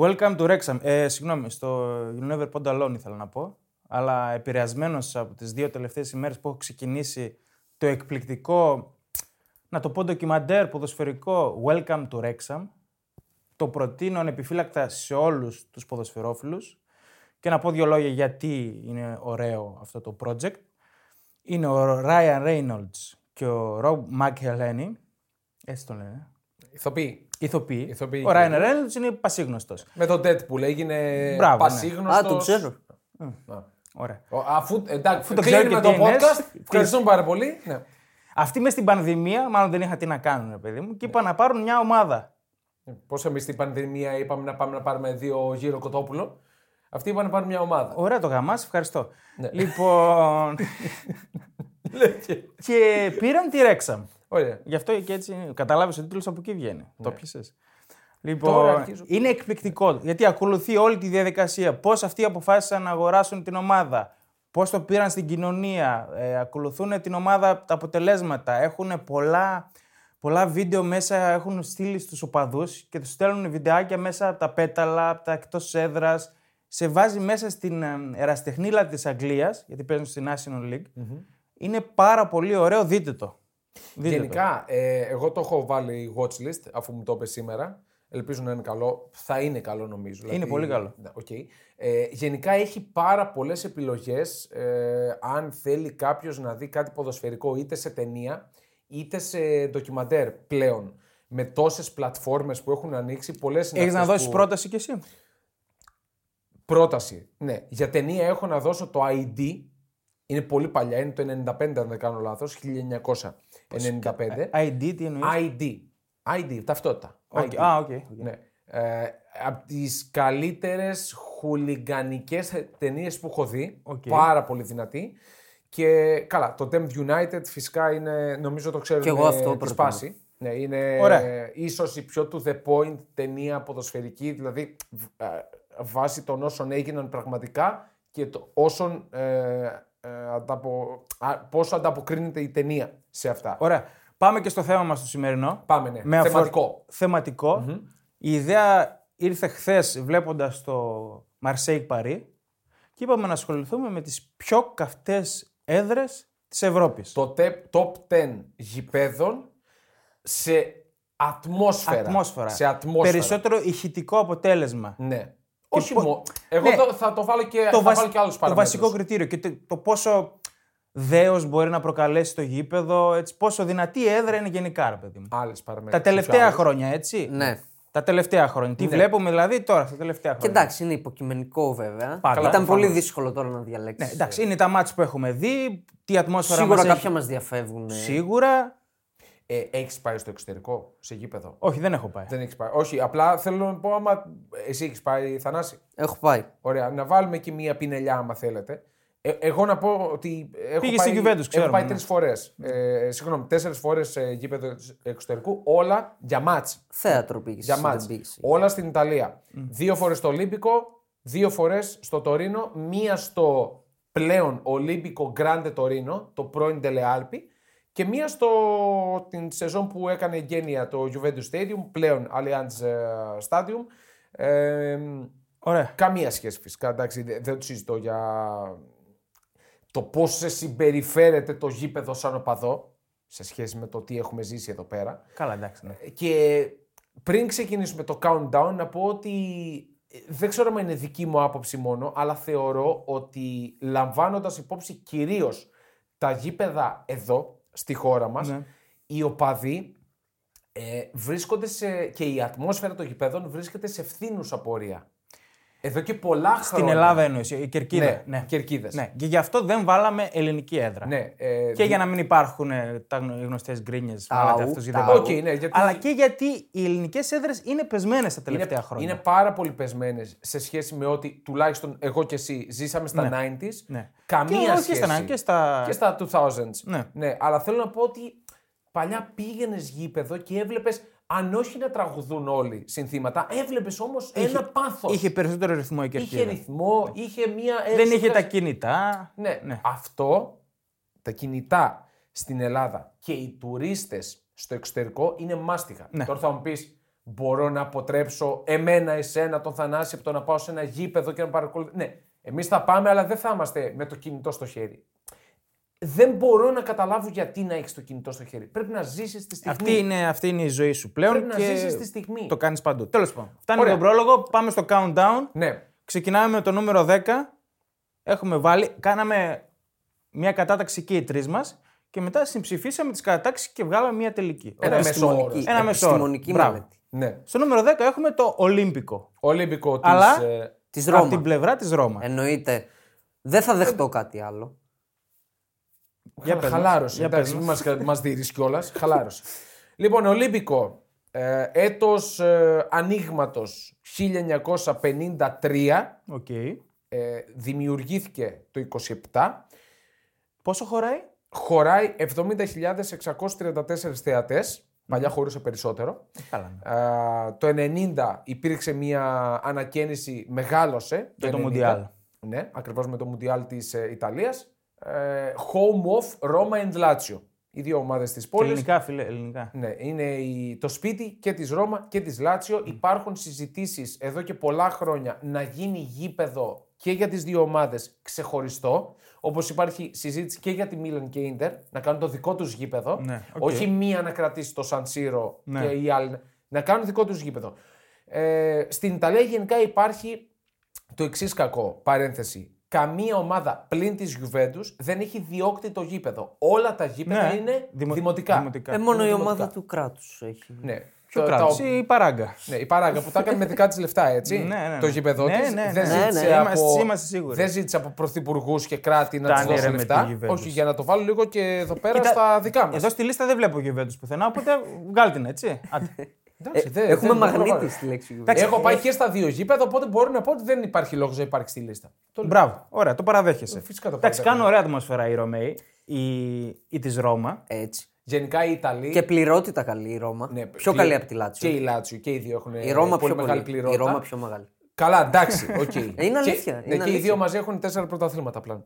Welcome to Wrexham. Ε, συγγνώμη, στο You Never Pond Alone ήθελα να πω. Αλλά επηρεασμένος από τις δύο τελευταίες ημέρες που έχω ξεκινήσει το εκπληκτικό, να το πω ντοκιμαντέρ ποδοσφαιρικό Welcome to Wrexham. Το προτείνω ανεπιφύλακτα σε όλους τους ποδοσφαιρόφιλους και να πω δύο λόγια γιατί είναι ωραίο αυτό το project. Είναι ο Ryan Reynolds και ο Rob McElhenney, έτσι το λένε, Ηθοποιοί. Ηθοποιοί. Ηθοποιοί. Ο Ryan Reynolds είναι πασίγνωστος. Με τον Deadpool έγινε Μπράβο, ναι. πασίγνωστος. Α, τον ξέρω. Ωραία. Ο- Αφού, εντάξει, το κλείνουμε ξέρω το και τι είναι, podcast. Ευχαριστούμε πάρα πολύ. Ναι. Αυτοί μες στην πανδημία, μάλλον δεν είχα τι να κάνουν, ρε παιδί μου, και είπαν να πάρουν μια ομάδα. Πώς εμείς στην πανδημία είπαμε να πάμε να πάρουμε δύο γύρο κοτόπουλο. Αυτοί είπαν να πάρουν μια ομάδα. Ωραία το γαμάς, ευχαριστώ. Ναι. Λοιπόν. και πήραν τη Rexham. Ωραία. Γι' αυτό και έτσι κατάλαβε ο τίτλος από εκεί βγαίνει. Το πιασε. Τώρα Λοιπόν, αρχίζω. είναι εκπληκτικό γιατί ακολουθεί όλη τη διαδικασία. Πώς αυτοί αποφάσισαν να αγοράσουν την ομάδα, πώς το πήραν στην κοινωνία, ε, ακολουθούν την ομάδα τα αποτελέσματα. Έχουν πολλά, πολλά βίντεο μέσα, έχουν στείλει στους οπαδούς και τους στέλνουν βιντεάκια μέσα από τα πέταλα, από τα εκτός έδρας. Σε βάζει μέσα στην ε, εραστεχνίλα της Αγγλίας, γιατί παίζουν στην National League. Είναι πάρα πολύ ωραίο, δείτε το. Δείτε το. Γενικά, ε, εγώ το έχω βάλει watch list αφού μου το είπε σήμερα. Ελπίζω να είναι καλό. Θα είναι καλό νομίζω. Είναι πολύ καλό. Ναι, οκ. Ε, γενικά έχει πάρα πολλές επιλογές. Ε, αν θέλει κάποιος να δει κάτι ποδοσφαιρικό είτε σε ταινία είτε σε ντοκιμαντέρ πλέον. Με τόσες πλατφόρμες που έχουν ανοίξει, πολλές είναι Έχεις να αυτές δώσεις που- πρόταση κι εσύ; Πρόταση. Ναι. Για ταινία έχω να δώσω το ID. Είναι πολύ παλιά. Είναι το 95 αν δεν κάνω λάθος. 1995. ID, τι εννοείς; ID. ID, ταυτότητα. ID. Α, OK. OK. Ναι. Ε, από τις καλύτερες χουλιγκανικές ταινίες που έχω δει. Οκ. Πάρα πολύ δυνατή. Και καλά, το Damned United φυσικά είναι, νομίζω το ξέρουν Κι εγώ αυτό τη προτιμώ. σπάση. Ναι, είναι Ωραία. ε, ίσως η πιο to the point ταινία ποδοσφαιρική, δηλαδή β- ε, βάσει των όσων έγιναν πραγματικά και το, όσων, ε, ε, ανταπο, α, πόσο ανταποκρίνεται η ταινία σε αυτά. Ωραία. Πάμε και στο θέμα μας το σημερινό. Πάμε, ναι. αφορ- Θεματικό. θεματικό. Η ιδέα ήρθε χθες βλέποντας το Marseille Paris και είπαμε να ασχοληθούμε με τις πιο καυτές έδρες της Ευρώπης. το te- top 10 γηπέδων σε ατμόσφαιρα. Ατμόσφαιρα. Σε ατμόσφαιρα. Περισσότερο ηχητικό αποτέλεσμα. Ναι. Όχι πο- μόνο. Εγώ Ναι. το, θα το βάλω και, το, θα βασι- βάλω και άλλους το παραμέτρους. βασικό κριτήριο και το, το πόσο δέος μπορεί να προκαλέσει το γήπεδο, έτσι, πόσο δυνατή η έδρα είναι γενικά, ρε παιδί μου. Άλλες παραμέτρους. Τα τελευταία άλλες. χρόνια, έτσι. Ναι. Τα τελευταία χρόνια. Τι βλέπουμε δηλαδή τώρα, τα τελευταία Και χρόνια. εντάξει, είναι υποκειμενικό βέβαια. Πάντα. Ήταν Καλά, πολύ προφανώς. δύσκολο τώρα να διαλέξεις. Ναι, εντάξει, είναι τα μάτια που έχουμε δει, τι ατμόσφαιρα Σίγουρα μας κάποια έχει. μας διαφεύγουν. Σίγουρα. Ε, έχεις πάει στο εξωτερικό, σε γήπεδο; Όχι, δεν έχω πάει. Δεν έχεις πάει. Όχι, απλά θέλω να πω άμα εσύ έχεις πάει Θανάση. Έχω πάει. Ωραία, να βάλουμε και μία πινελιά άμα θέλετε. Ε, εγώ να πω ότι έχω Πήγες πάει, στην Juventus, έχω ξέρουμε, πάει ναι. τρεις φορές. Ε, συγγνώμη, τέσσερις φορές σε γήπεδο εξωτερικού. Όλα για μάτς. Θέατρο πήγες. Για μάτς. Όλα στην Ιταλία. Δύο φορές στο Ολύμπικο, δύο φορές στο Τωρίνο, μία στο πλέον Ολύμπικο Γκράντε Τωρίνο, το πρώην Τελεάλπη, και μία στο την σεζόν που έκανε γένεια το Juventus Stadium, πλέον Allianz ε, Stadium. Ε, Ωραία. καμία σχέση φυσικά, εντάξει, δεν δεν το συζητώ για το πώς σε συμπεριφέρεται το γήπεδο σαν οπαδό, σε σχέση με το τι έχουμε ζήσει εδώ πέρα. Καλά, εντάξει. Ναι. Και πριν ξεκινήσουμε το countdown, να πω ότι ε, δεν ξέρω αν είναι δική μου άποψη μόνο, αλλά θεωρώ ότι λαμβάνοντας υπόψη κυρίως τα γήπεδα εδώ, στη χώρα μας, Ναι. οι οπαδοί ε, βρίσκονται σε, και η ατμόσφαιρα των γηπέδων βρίσκεται σε φθίνουσα πορεία. Εδώ και πολλά χρόνια. Στην Ελλάδα εννοείς, η Κερκίδα. Ναι, ναι. Κερκίδες. Ναι. Και γι' αυτό δεν βάλαμε ελληνική έδρα. Ναι, ε, Και για να μην υπάρχουν ε, τα γνωστές γκρίνιες. Ταου, ταου. Οκ, ναι, γιατί- Αλλά και γιατί οι ελληνικές έδρες είναι πεσμένες τα τελευταία είναι, χρόνια. είναι πάρα πολύ πεσμένες σε σχέση με ότι τουλάχιστον εγώ και εσύ ζήσαμε στα Ναι. 90s. Ναι. Καμία Και όχι σχέση. στα 90s, και στα- και στα 2000s. Ναι. αλλά θέλω να πω ότι παλιά πήγαινες γήπεδο και έβλεπες, αν όχι να τραγουδούν όλοι συνθήματα, έβλεπες όμως ένα πάθος. Είχε περισσότερο ρυθμό η Είχε Κερκίδα. ρυθμό, είχε μία Δεν είχε έξοδες- τα κινητά. Ναι. Ναι. αυτό, τα κινητά στην Ελλάδα και οι τουρίστες στο εξωτερικό είναι μάστιγα. Ναι. Τώρα θα μου πεις, μπορώ να αποτρέψω εμένα, εσένα, τον Θανάση από το να πάω σε ένα γήπεδο και να παρακολουθήσω. Ναι, εμείς θα πάμε, αλλά δεν θα είμαστε με το κινητό στο χέρι. Δεν μπορώ να καταλάβω γιατί να έχεις το κινητό στο χέρι. Πρέπει να ζήσεις τη στιγμή. Αυτή είναι, αυτή είναι η ζωή σου πλέον. Πρέπει να και ζήσεις τη στιγμή. Το κάνεις παντού. Τέλος πάντων. Φτάνει Ωραία. τον πρόλογο, πάμε στο countdown. Ναι. Ξεκινάμε με το νούμερο 10. Έχουμε βάλει, κάναμε μια κατάταξη και οι τρεις μας και μετά συμψηφίσαμε τις κατατάξεις και βγάλαμε μια τελική. Ένα Ωραία. μέσο όρο. Επιστημονική, Ένα μέσο όρο. επιστημονική Μπράβο. μελέτη. ναι. Στο νούμερο 10 έχουμε το Ολύμπικο. Ολύμπικο της, Αλλά- ε, Της Από Ρώμα. την πλευρά της Ρώμα. Εννοείται. Δεν θα δεχτώ κάτι άλλο. Για πες μας. χαλάρωσε. Για Εντάξει, πες μην μας, μας δείρεις κιόλας. χαλάρωσε. λοιπόν, Ολύμπικο. Ε, έτος ε, ανοίγματος 1953. Οκ. Ε, δημιουργήθηκε το 27. Πόσο χωράει; Χωράει 70.634 θεατές. Παλιά χωρούσε περισσότερο. Καλά. ναι. Α, το 90 υπήρξε μια ανακαίνιση, μεγάλωσε. Για το 90. Μουντιάλ. Ναι, ακριβώς με το Μουντιάλ της ε, Ιταλίας. Ε, home of Roma and Lazio. Οι δύο ομάδες της Και πόλης. ελληνικά, φίλε, ελληνικά. Ναι, είναι η- το σπίτι και της Ρώμα και της Λάτσιο. Υπάρχουν συζητήσεις εδώ και πολλά χρόνια να γίνει γήπεδο και για τις δύο ομάδες ξεχωριστό. Όπως υπάρχει συζήτηση και για τη Μίλαν και Ίντερ να κάνουν το δικό τους γήπεδο. Ναι, οκ. Όχι μία να κρατήσει το Σαν Σίρο Ναι. και η άλλη. Να κάνουν δικό τους γήπεδο. Ε, στην Ιταλία γενικά υπάρχει το εξής κακό, παρένθεση. Καμία ομάδα πλην της Juventus δεν έχει ιδιόκτητο γήπεδο. Όλα τα γήπεδα Ναι, είναι δημο- δημοτικά. δημοτικά. Ε, μόνο η Είναι ομάδα δημοτικά. του κράτους έχει. Ναι. Ποιο Το- κράτος, τα- η παράγκα. ναι, η παράγκα που τα έκανε με δικά της λεφτά, έτσι. Ναι, ναι, ναι. Το γήπεδο Ναι, της. ναι, δεν, ναι. ζήτησε Ναι, ναι, από, είμαστε- είμαστε σίγουροι. δεν ζήτησε από πρωθυπουργούς και κράτη να Τα τους δώσουν άνοιρε με λεφτά. τη Juventus. Όχι, για να το βάλω λίγο και εδώ πέρα Κοίτα, στα δικά μας. Εδώ στη λίστα δεν βλέπω Juventus πουθενά, οπότε βγάλτε την έτσι. Άντε. Ε, έχουμε μαγνήτη στη λέξη. Εντάξει, Έχω πάει και στα δύο γήπεδα, οπότε μπορώ να πω ότι δεν υπάρχει λόγος να υπάρχει στη λίστα. Το λέω. Μπράβο, ωραία, το παραδέχεσαι. Ε, φυσικά το Εντάξει, παραδέχομαι. κάνουν ωραία ατμόσφαιρα οι Ρωμαίοι, οι, οι της Ρώμα. Έτσι. Γενικά οι Ιταλοί. Και πληρότητα καλή η Ρώμα. Ναι, πιο πλη- καλή από τη Λάτσιο. Και η Λάτσιο και οι δύο έχουν Η Ρώμα πολύ πιο μεγάλη πολύ. Η πληρότητα. Ρώμα πιο μεγάλη. Καλά, εντάξει, οκ. Είναι αλήθεια, Και, είναι ναι, και οι αλήθεια. δύο μαζί έχουν τέσσερα πρωταθλήματα πλέον.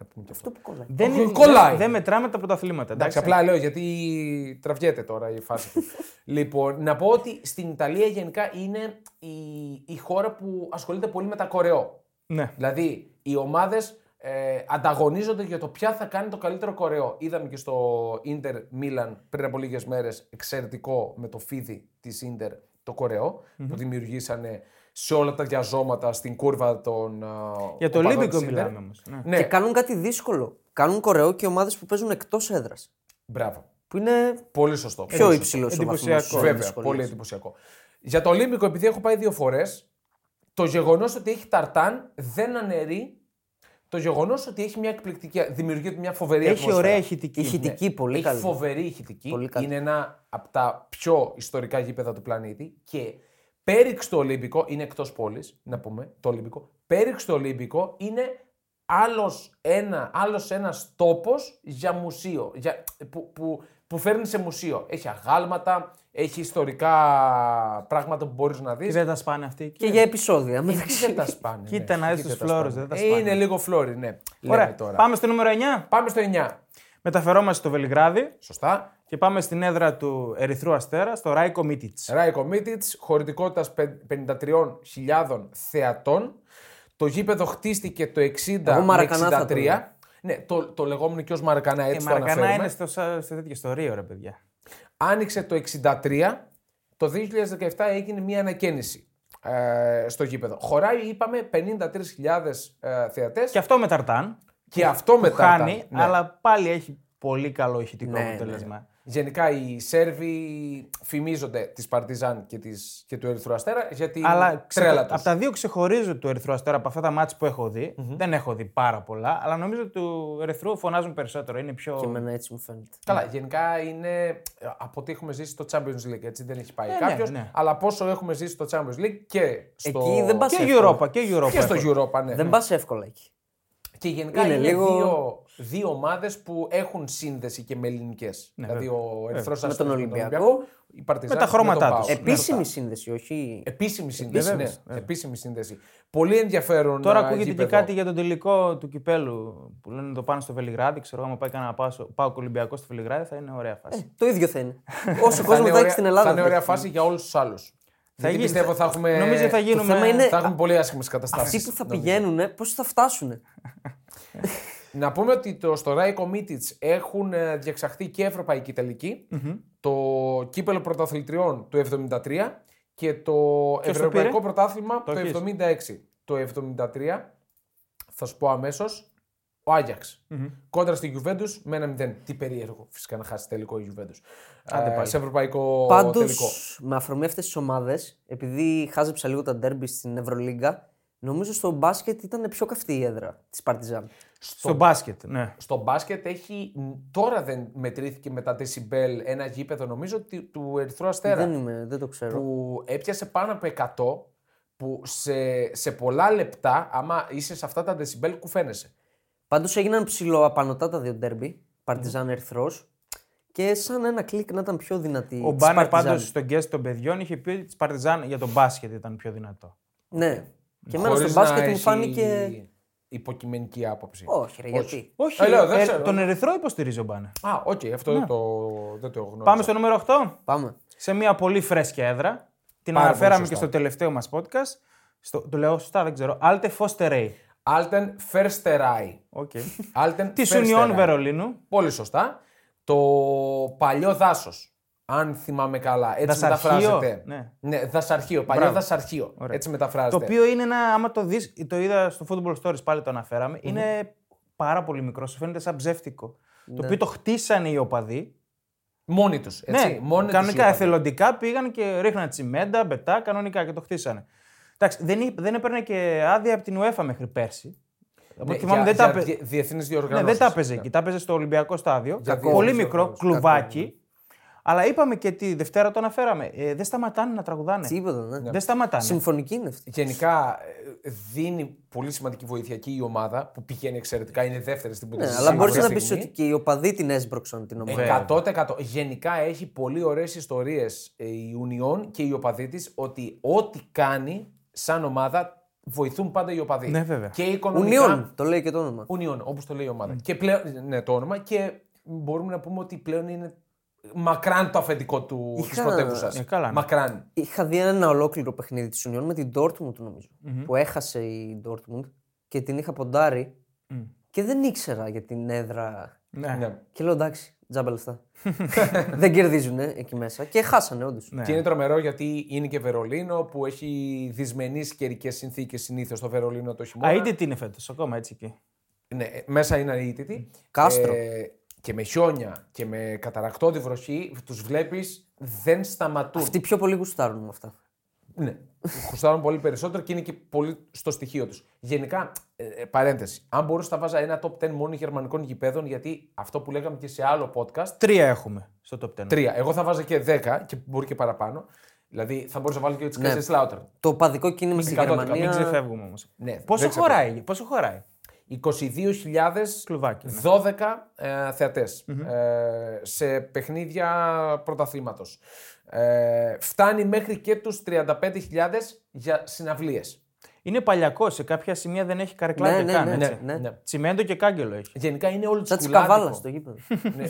Να πούμε και αυτό. Αυτό που κολλάει. Δεν, Όχι, είναι- κολλάει. δεν, δεν μετράμε τα πρωταθλήματα. Εντάξει, Εντάξει, απλά λέω γιατί τραβιέται τώρα η φάση του. λοιπόν, να πω ότι στην Ιταλία γενικά είναι η, η χώρα που ασχολείται πολύ με τα κορεό. Ναι. Δηλαδή, οι ομάδες ε, ανταγωνίζονται για το ποια θα κάνει το καλύτερο κορεό. Είδαμε και στο Inter Milan πριν από λίγες μέρες εξαιρετικό με το φίδι της Inter το κορεο που δημιουργήσανε σε όλα τα διαζώματα στην κούρβα των. ε, Για το οπαδών Ολύμπικο της Inter. μιλάμε όμως. Ναι. Ναι, Και κάνουν κάτι δύσκολο. Κάνουν κορεό και ομάδες που παίζουν εκτός έδρας. μπράβο. Που είναι Πολύ σωστό. πιο Πολύ υψηλός ο Εντυπωσιακό. βαθμό. Βέβαια, πολύ εντυπωσιακό. Για το Ολύμπικο, επειδή έχω πάει δύο φορές, το γεγονός ότι έχει ταρτάν δεν αναιρεί το γεγονός ότι έχει μια εκπληκτική. Δημιουργείται μια φοβερή Έχει ατμόσφαιρα. ωραία ηχητική. Ηχητική, πολύ έχει καλή. φοβερή ηχητική. Πολύ καλή. Είναι ένα από τα πιο ιστορικά γήπεδα του πλανήτη. Και πέριξ το Ολύμπικο, είναι εκτός πόλης, να πούμε το Ολύμπικο. Πέριξ το Ολύμπικο είναι άλλος ένα, άλλος ένας τόπος για μουσείο, για, που, που, που φέρνει σε μουσείο. Έχει αγάλματα, έχει ιστορικά πράγματα που μπορείς να Και δεις. δεν τα σπάνε αυτοί. Και για επεισόδια. Εκεί μεταξύ. δεν τα σπάνε. Κοίτα να εκεί δεις τους δεν τα φλόρους, σπάνε. δεν τα Ε, σπάνε. Είναι λίγο φλόρι, ναι. Ωραία. Λέμε τώρα. Πάμε στο νούμερο 9. Πάμε στο 9. Μεταφερόμαστε στο Βελιγράδι Σωστά. Και πάμε στην έδρα του Ερυθρού Αστέρα, στο Ράικο Μίτιτς. Ράικο Μίτιτς, χωρητικότητας πεν- 53.000 θεατών. Το γήπεδο χτίστηκε το 60 Εγώ με Μαρακανά θα το 63. λέω. Ναι, το, το λεγόμενο και ως Μαρακανά, Η έτσι το Ε, Μαρακανά αναφέρουμε. είναι στο, σα- στο τέτοιο στο Ρίο, ρε παιδιά. Άνοιξε το 63. Το 2017 έγινε μια ανακαίνιση ε, στο γήπεδο. Χωράει, είπαμε, 53.000 ε, θεατές. Και αυτό με ταρτάν. Και αυτό που μετά. χάνει, ναι. αλλά πάλι έχει πολύ καλό ηχητικό Ναι, αποτέλεσμα. Γενικά οι Σέρβοι φημίζονται τη Παρτιζάν και, της, και του Ερυθρού Αστέρα γιατί Αλλά είναι ξεχω... τρέλα τους. από τα δύο ξεχωρίζω του Ερυθρού Αστέρα από αυτά τα μάτια που έχω δει. Δεν έχω δει πάρα πολλά, αλλά νομίζω ότι του Ερυθρού φωνάζουν περισσότερο. Είναι πιο. Και εμένα έτσι μου φαίνεται. Καλά, γενικά είναι από ό,τι έχουμε ζήσει στο Champions League. Έτσι δεν έχει πάει Ε, ναι, κάποιος. ναι. Αλλά πόσο έχουμε ζήσει στο Champions League και στο. Εκεί δεν πας Και εύκολα. Europa, και Europa. και στο έχω. Europa, ναι. Δεν πας εύκολα εκεί. Και γενικά είναι, Είναι λίγο- δύο, δύο ομάδες που έχουν σύνδεση και με ελληνικές. δηλαδή ο Ερυθρό Με τον Ολυμπιακό, η Παρτιζάν με τα χρώματά τον τους. ΠΑΟΚ. Επίσημη Ναι, σύνδεση, όχι. Επίσημη σύνδεση. βέβαια, ναι. βέβαια. Επίσημη σύνδεση. Πολύ ενδιαφέρον. Τώρα α, ακούγεται και γήπεδο. κάτι για τον τελικό του κυπέλου που λένε το πάνε στο Βελιγράδι. Ξέρω εγώ, άμα πάει κανένα πάσο, πάω Ολυμπιακό στο Βελιγράδι, θα είναι ωραία φάση. Το ίδιο θα είναι. Όσο Θα κόσμος είναι θα έχει ωραία- στην Ελλάδα. Θα είναι θα ωραία έχει. φάση για όλους τους άλλους. Θα Γιατί γίνει- πιστεύω θα έχουμε, Νομίζω θα γίνουμε. θέμα είναι- θα έχουμε πολύ άσχημες καταστάσεις. Αυτοί που θα πηγαίνουν, πώς θα φτάσουν. Να πούμε ότι το, στο Rai Committed έχουν ε, διεξαχθεί και ευρωπαϊκή τελική, το κύπελο πρωταθλητριών το 73 και το Ποιος το ευρωπαϊκό πήρε; πρωτάθλημα Το το, έχεις; 76. Το 73, θα σου πω αμέσως, ο αγιαξ Κόντρα στη Juventus με ένα 0. Τι περίεργο φυσικά να χάσει τελικό η Juventus. Άντε Ε, πάλι. σε ευρωπαϊκό Πάντως, τελικό. με αφορμή αυτέ τις ομάδες, επειδή χάζεψα λίγο τα ντέρμπι στην Ευρωλίγκα, νομίζω στο μπάσκετ ήταν πιο καυτή η έδρα της Παρτιζάν. Στο μπάσκετ, ναι. Στο μπάσκετ έχει, τώρα δεν μετρήθηκε με τα decibel ένα γήπεδο νομίζω του- του Ερυθρού Αστέρα. Δεν, είμαι, δεν το ξέρω. που έπιασε πάνω από 100 που σε, σε πολλά λεπτά, άμα είσαι σε αυτά τα decibel, κουφαίνεσαι. Πάντως έγιναν ψηλοαπανωτά τα δύο ντέρμπι, Παρτιζάν Ερυθρός, και σαν ένα κλικ να ήταν πιο δυνατή. Ο της Μπάνερ Παρτιζάν. πάντως στον guest των παιδιών είχε πει ότι της Παρτιζάν για τον μπάσκετ ήταν πιο δυνατό. Ναι. Και εμένα Χωρίς στο μπάσκετ να μου έχει φάνηκε. υποκειμενική άποψη. Όχι, ρε, γιατί; Όχι, Ε, λέω, δεν ε, ξέρω. τον Ερυθρό υποστηρίζει ο Μπάνερ. Α, οκ, αυτό δεν, το, δεν το γνώριζα. Πάμε στο νούμερο 8. Πάμε. Σε μια πολύ φρέσκια έδρα. Την Πάρα αναφέραμε πολύ και σωστά. στο τελευταίο μας podcast. Στο, το λέω σωστά, δεν ξέρω. Alte Försterei. Alte Försterei. Okay. Alte Της Försterei. Union Βερολίνου. Πολύ σωστά. Το παλιό δάσος. Αν θυμάμαι καλά. Έτσι Δασαρχείο, μεταφράζεται. ναι. ναι, δασαρχείο. Παλιό Μπράβο. δασαρχείο. Ωραία. Έτσι μεταφράζεται. Το οποίο είναι ένα, άμα το δεις, το είδα στο Football Stories, πάλι το αναφεραμε είναι πάρα πολύ μικρό, σου φαίνεται σαν ψεύτικο. Το οποίο το χτίσανε οι οπαδοί. Μόνοι τους. Ναι, Μόνοι τους κανονικά είπαν. εθελοντικά πήγαν και ρίχναν τσιμέντα, μπετά, κανονικά και το χτίσανε. Εντάξει, δεν, εί- δεν έπαιρνε και άδεια από την UEFA μέχρι πέρσι. Από Ναι, ό,τι θυμάμαι, για, δεν τα για πε- διε- διεθνείς Ναι, διοργανώσεις. δεν τα έπαιζε εκεί. Τα έπαιζε στο Ολυμπιακό στάδιο. Για Πολύ διεθνείς μικρό, διοργανώσεις. κλουβάκι. Αλλά είπαμε και τη Δευτέρα το αναφέραμε. Ε, δεν σταματάνε να τραγουδάνε. Τίποτα, ναι. Δεν σταματάνε. Συμφωνική είναι αυτή. Γενικά ε, δίνει πολύ σημαντική βοήθεια και η ομάδα που πηγαίνει εξαιρετικά, είναι δεύτερη στην Ναι, Bundesliga αλλά μπορείς αυτή να τη πεις στιγμή. ότι και οι οπαδοί την έσπρωξαν την ομάδα. Βέβαια. 100%. Γενικά έχει πολύ ωραίες ιστορίες ε, η Union και οι οπαδοί της ότι ό,τι κάνει σαν ομάδα βοηθούν πάντα οι οπαδοί. Ναι, βέβαια. Και οικονομικά. Union, το λέει και το όνομα. Union, όπως το λέει η ομάδα. Και πλέον, ναι, το όνομα και μπορούμε να πούμε ότι πλέον είναι μακράν το αφεντικό του, Είχα- της πρωτεύουσας. Ε, καλά, ναι. Μακράν. Είχα δει ένα ολόκληρο παιχνίδι της Union με την Dortmund, νομιζω Που έχασε η Dortmund και την είχα ποντάρει και δεν ήξερα για την έδρα. Ναι. Ναι. Και λέω εντάξει, τζάμπα λεφτά. δεν κερδίζουν εκεί μέσα. Και χάσανε, όντως. Ναι. Και είναι τρομερό γιατί είναι και Βερολίνο που έχει δυσμενείς καιρικές συνθήκες συνήθως το Βερολίνο το χειμώνα. Αίτητη είναι φέτος, ακόμα έτσι εκεί. Ναι, ε, μέσα είναι αίτητη. Κάστρο. Ε, και με χιόνια και με καταρακτώδη βροχή, τους βλέπεις δεν σταματούν. Αυτοί πιο πολύ γουστάρουν με αυτά. Ναι. Χρωστάρουν πολύ περισσότερο και είναι και πολύ στο στοιχείο τους. Γενικά, ε, ε, παρένθεση. Αν μπορούσα θα βάζα ένα top 10 μόνο γερμανικών γηπέδων, γιατί αυτό που λέγαμε και σε άλλο podcast, Τρία έχουμε στο top 10. τρία. Εγώ θα βάζα και 10 και μπορεί και παραπάνω. Δηλαδή θα μπορούσα να βάλω και τι Ναι. ναι. Slaughter. Το παδικό κίνημα στη 100%, Γερμανία. Μην ξεφεύγουμε όμως. Ναι, πόσο, δεν ξεφεύγουμε. χωράει, πόσο χωράει; 22.000 Κλουβάκι, ναι. 12 ε, θεατες ε, σε παιχνίδια πρωταθλήματος. Ε, φτάνει μέχρι και τους 35.000 για συναυλίες. Είναι παλιακό, σε κάποια σημεία δεν έχει καρεκλά Ναι, και ναι, καν. ναι, έτσι. ναι. Ναι. Τσιμέντο και κάγκελο έχει. Γενικά είναι όλο Σαν της τσικουλάδικο. καβάλας στο γήπεδο. Ναι, ε,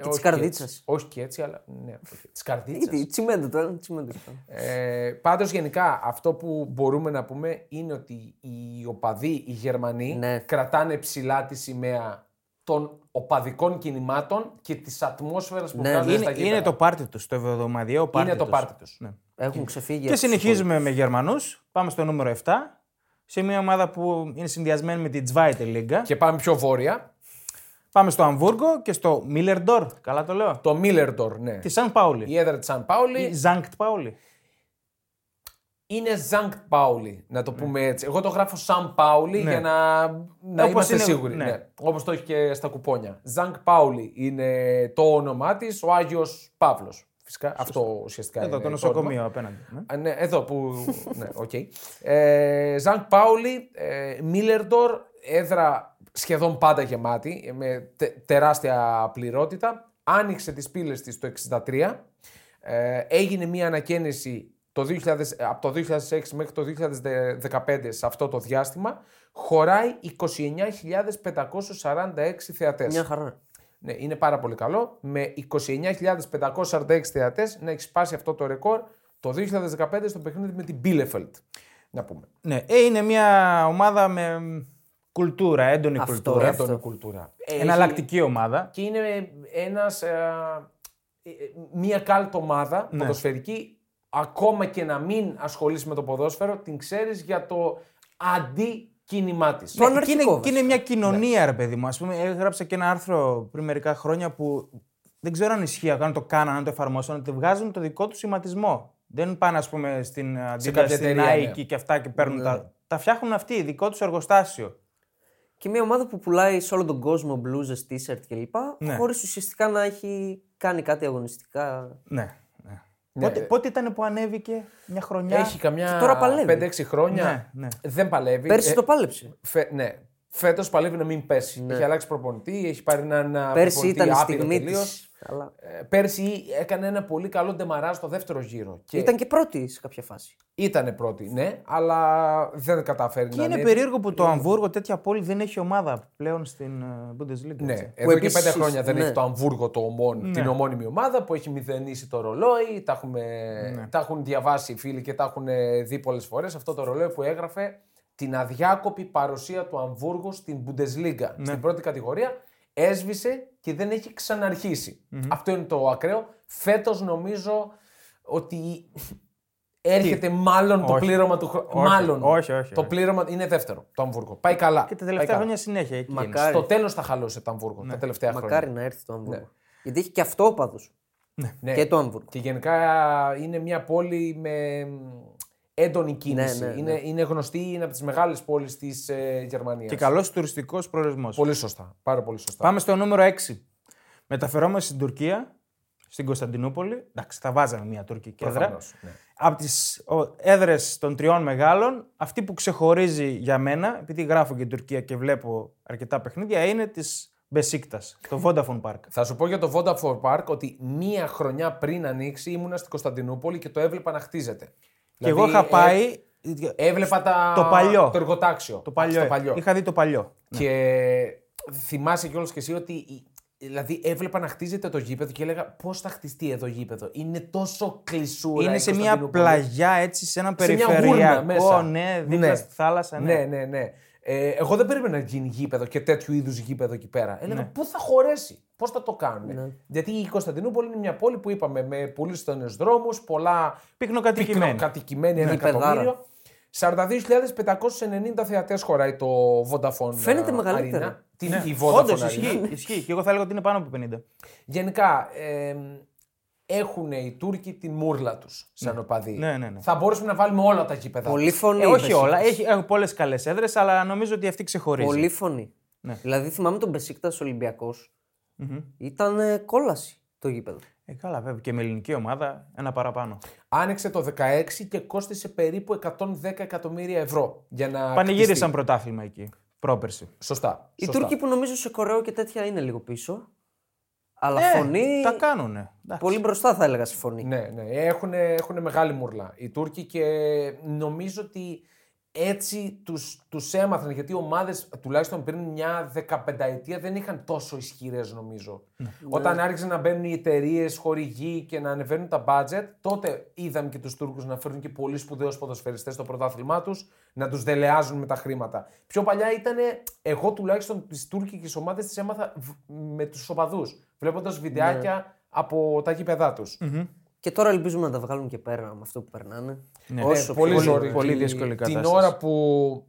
όχι της καρδίτσας. έτσι. Όχι και έτσι, αλλά ναι, όχι. Της καρδίτσας. Γιατί τσιμέντο το ένα, τσιμέντο το άλλο. Ε, πάντως γενικά αυτό που μπορούμε να πούμε είναι ότι οι οπαδοί, οι Γερμανοί Ναι. κρατάνε ψηλά τη σημαία των οπαδικών κινημάτων και της ατμόσφαιρας που Ναι, βγάζουν Είναι, στα είναι γήπεδα. το πάρτι τους, το εβδομαδιαίο πάρτι Είναι το τους. πάρτι τους. Ναι. Έχουν ξεφύγει. Και από τους συνεχίζουμε με Γερμανούς. Πάμε στο νούμερο 7. Σε μια ομάδα που είναι συνδυασμένη με την Zweite Liga. Και πάμε πιο βόρεια. Πάμε στο Αμβούργο και στο Μίλερντορ. Καλά το λέω. Το Μίλερντορ, ναι. Τη Σαν Πάουλη. Η έδρα της Σαν Πάουλη Ή Ζάνκτ Πάουλη. είναι Ζανκτ Πάουλη, να το πούμε έτσι. Εγώ το γράφω Σαν Πάουλη Ναι. για να, να Όπως είμαστε είναι, σίγουροι. ναι. Ναι. Όπως το έχει και στα κουπόνια. Ζανκτ Πάουλη είναι το όνομά της, ο Άγιος Παύλος. Φυσικά αυτό ουσιαστικά Εδώ είναι το όνομα. νοσοκομείο απέναντι. ναι. Α, ναι, εδώ που. ναι, οκ. Ε, Ζανκτ Πάουλι, ε, Μίλερντορ, έδρα σχεδόν πάντα γεμάτη, ε, με τε- τεράστια πληρότητα. Άνοιξε τις πύλες της το 63. Ε, έγινε μια ανακαίνιση το 2000, ε, από το 2006 μέχρι το 2015 σε αυτό το διάστημα. Χωράει 29.546 θεατές. Μια χαρά. Ναι, είναι πάρα πολύ καλό. Με 29.546 θεατές να έχεις σπάσει αυτό το ρεκόρ το 2015 στο παιχνίδι με την Bielefeld. Να πούμε. Ναι, ε, είναι μια ομάδα με κουλτούρα, έντονη Αυτό, κουλτούρα. αυτό. Έντονη κουλτούρα. Έχει- Εναλλακτική ομάδα. Και είναι ένας, ε, ε, μια κάλτ ομάδα Ναι. ποδοσφαιρική. Ακόμα και να μην ασχολείσαι με το ποδόσφαιρο, την ξέρεις για το αντικίνημά της. Το Ναι, και, είναι, αναρχικό, και είναι μια κοινωνία, ρε παιδί μου. Ας πούμε, έγραψα και ένα άρθρο πριν μερικά χρόνια που δεν ξέρω αν ισχύει, αν το κάνανε, αν το εφαρμόσαν, ότι βγάζουν το δικό του σηματισμό. Δεν πάνε, ας πούμε, στην Adidas, κάποια στην εταιρεία, Nike ναι. και αυτά και παίρνουν τα. Τα φτιάχνουν αυτοί, δικό τους εργοστάσιο. Και μια ομάδα που πουλάει σε όλο τον κόσμο μπλούζες, t-shirt κλπ. Ναι. Χωρίς ουσιαστικά να έχει κάνει κάτι αγωνιστικά. Ναι. Ναι. Ναι. Πότε, πότε ήταν που ανέβηκε μια χρονιά; Έχει καμιά Και τώρα παλεύει. 5-6 χρόνια. Ναι, ναι. Δεν παλεύει. Πέρσι Ε, το πάλεψε. Φε, ναι. Φέτος παλεύει να μην πέσει. Έχει αλλάξει προπονητή, έχει πάρει έναν Ναι. Πέρσι προπονητή ήταν η άπειρο στιγμή τελείως. Της. Αλλά... Ε, Πέρσι έκανε ένα πολύ καλό ντεμαρά στο δεύτερο γύρο. Και Ήταν και πρώτη σε κάποια φάση. ήτανε πρώτη, ναι, αλλά δεν καταφέρει Και να είναι ανέβει. περίεργο που το Αμβούργο, τέτοια πόλη, δεν έχει ομάδα πλέον στην ε, Bundesliga. Ναι, έτσι. εδώ και επίσης, πέντε χρόνια δεν ναι. έχει το Αμβούργο το ομόν, την ομώνυμη ομάδα που έχει μηδενίσει το ρολόι. Τα, έχουμε, Ναι. τα έχουν διαβάσει οι φίλοι και τα έχουν ε, δει πολλές φορές. Αυτό το ρολόι που έγραφε την αδιάκοπη παρουσία του Αμβούργου στην Bundesliga, Ναι. στην πρώτη κατηγορία. Έσβησε και δεν έχει ξαναρχίσει. Αυτό είναι το ακραίο. Φέτος νομίζω ότι έρχεται μάλλον το Όχι. πλήρωμα του χρόνου. Όχι, Μάλλον. όχι, όχι, Το όχι. πλήρωμα είναι δεύτερο το Αμβούργο. Πάει καλά. Και τα Πάει τελευταία καλά. χρόνια συνέχεια εκεί. είναι. Μακάρι. Στο τέλος θα χαλούσε το Αμβούργο τα τελευταία Μακάρι χρόνια. να έρθει το Αμβούργο. Ναι. Γιατί έχει και αυτό Ναι. Και το Αμβούργο. Και γενικά είναι μια πόλη με έντονη κίνηση. Ναι, ναι, ναι. Είναι, είναι γνωστή, είναι από τις μεγάλες πόλεις της ε, Γερμανίας. Και καλός τουριστικός προορισμός. Πολύ σωστά. Πάρα πολύ σωστά. Πάμε στο νούμερο 6. Μεταφερόμαστε στην Τουρκία, στην Κωνσταντινούπολη. Εντάξει, θα βάζαμε μια τουρκική έδρα. Προφανώς, ναι. Από τις έδρες των τριών μεγάλων, αυτή που ξεχωρίζει για μένα, επειδή γράφω και Τουρκία και βλέπω αρκετά παιχνίδια, είναι της Μπεσίκτας, το Vodafone Park. Θα σου πω για το Vodafone Park ότι μία χρονιά πριν ανοίξει ήμουνα στην Κωνσταντινούπολη και το έβλεπα να χτίζεται. Και εγώ Δηλαδή, είχα πάει. ε, έβλεπα τα... Το παλιό. το εργοτάξιο. το παλιό, Στο παλιό. Είχα δει το παλιό. Και θυμάσαι κιόλας και εσύ ότι. η- Δηλαδή έβλεπα να χτίζεται το γήπεδο και έλεγα πώς θα χτιστεί εδώ γήπεδο; Είναι τόσο κλεισούρα. Είναι η σε μια Κωνσταντινούπολη. πλαγιά έτσι, σε ένα Σε μια γούρνα περιφερειακό. μέσα. Ναι, δίπλα Ναι. στη θάλασσα. Ναι. Ναι, ναι, ναι. Ε, εγώ δεν περίμενα να γίνει γήπεδο και τέτοιου είδους γήπεδο εκεί πέρα. Έλεγα Ναι. πού θα χωρέσει, πώς θα το κάνουν; Γιατί η Κωνσταντινούπολη είναι μια πόλη που είπαμε με πολύ στενούς δρόμους, πολλά Πυκνοκατοικημένη. πυκνοκατοικημένη, ένα Γηπεδάρα. εκατομμύριο. 42.590 θεατές χωράει το Vodafone Φαίνεται ε, μεγαλύτερο. Arena. Τι Ναι. η Vodafone Όντως, Arena. ισχύει, ισχύει. Και εγώ θα έλεγα ότι είναι πάνω από 50. Γενικά, ε, έχουν οι Τούρκοι την μούρλα τους σαν οπαδοί. Ναι, ναι, ναι. Θα μπορούσαμε να βάλουμε όλα τα γήπεδα. Πολύ τους. φωνή. Ε, όχι Μπεσίκτας. όλα. Έχει, έχουν πολλές καλές έδρες, αλλά νομίζω ότι αυτή ξεχωρίζει. Πολύ φωνή. Ναι. Δηλαδή θυμάμαι τον Μπεσίκτα Ολυμπιακός. Ήταν ε, κόλαση το γήπεδο. Ε, καλά, βέβαια. Και με ελληνική ομάδα ένα παραπάνω. Άνοιξε το 16 και κόστησε περίπου 110 εκατομμύρια ευρώ για να. Πανηγύρισαν χτιστεί. πρωτάθλημα εκεί. Πρόπερση. Σωστά. Οι σωστά. Τούρκοι που νομίζω σε Κορέο και τέτοια είναι λίγο πίσω. Αλλά Ε, φωνή. Τα κάνουνε. Εντάξει. Πολύ μπροστά θα έλεγα στη φωνή. Ναι, ναι. Έχουν, έχουν μεγάλη μουρλά οι Τούρκοι και νομίζω ότι έτσι τους, τους έμαθαν γιατί οι ομάδες τουλάχιστον πριν μια δεκαπενταετία δεν είχαν τόσο ισχυρές νομίζω. Όταν άρχισαν να μπαίνουν οι εταιρείες, χορηγοί και να ανεβαίνουν τα budget, τότε είδαμε και τους Τούρκους να φέρνουν και πολύ σπουδαίους ποδοσφαιριστές στο πρωτάθλημά τους, να τους δελεάζουν με τα χρήματα. Πιο παλιά ήταν, εγώ τουλάχιστον τις τουρκικές ομάδες τις έμαθα β- με τους οπαδούς, βλέποντας βιντεάκια από τα γήπεδά τους. Και τώρα ελπίζουμε να τα βγάλουν και πέρα με αυτό που περνάνε. Ναι. Όσο Ε, πολύ πιο- ζόρικη. πολύ δύσκολη Την κατάσταση. ώρα που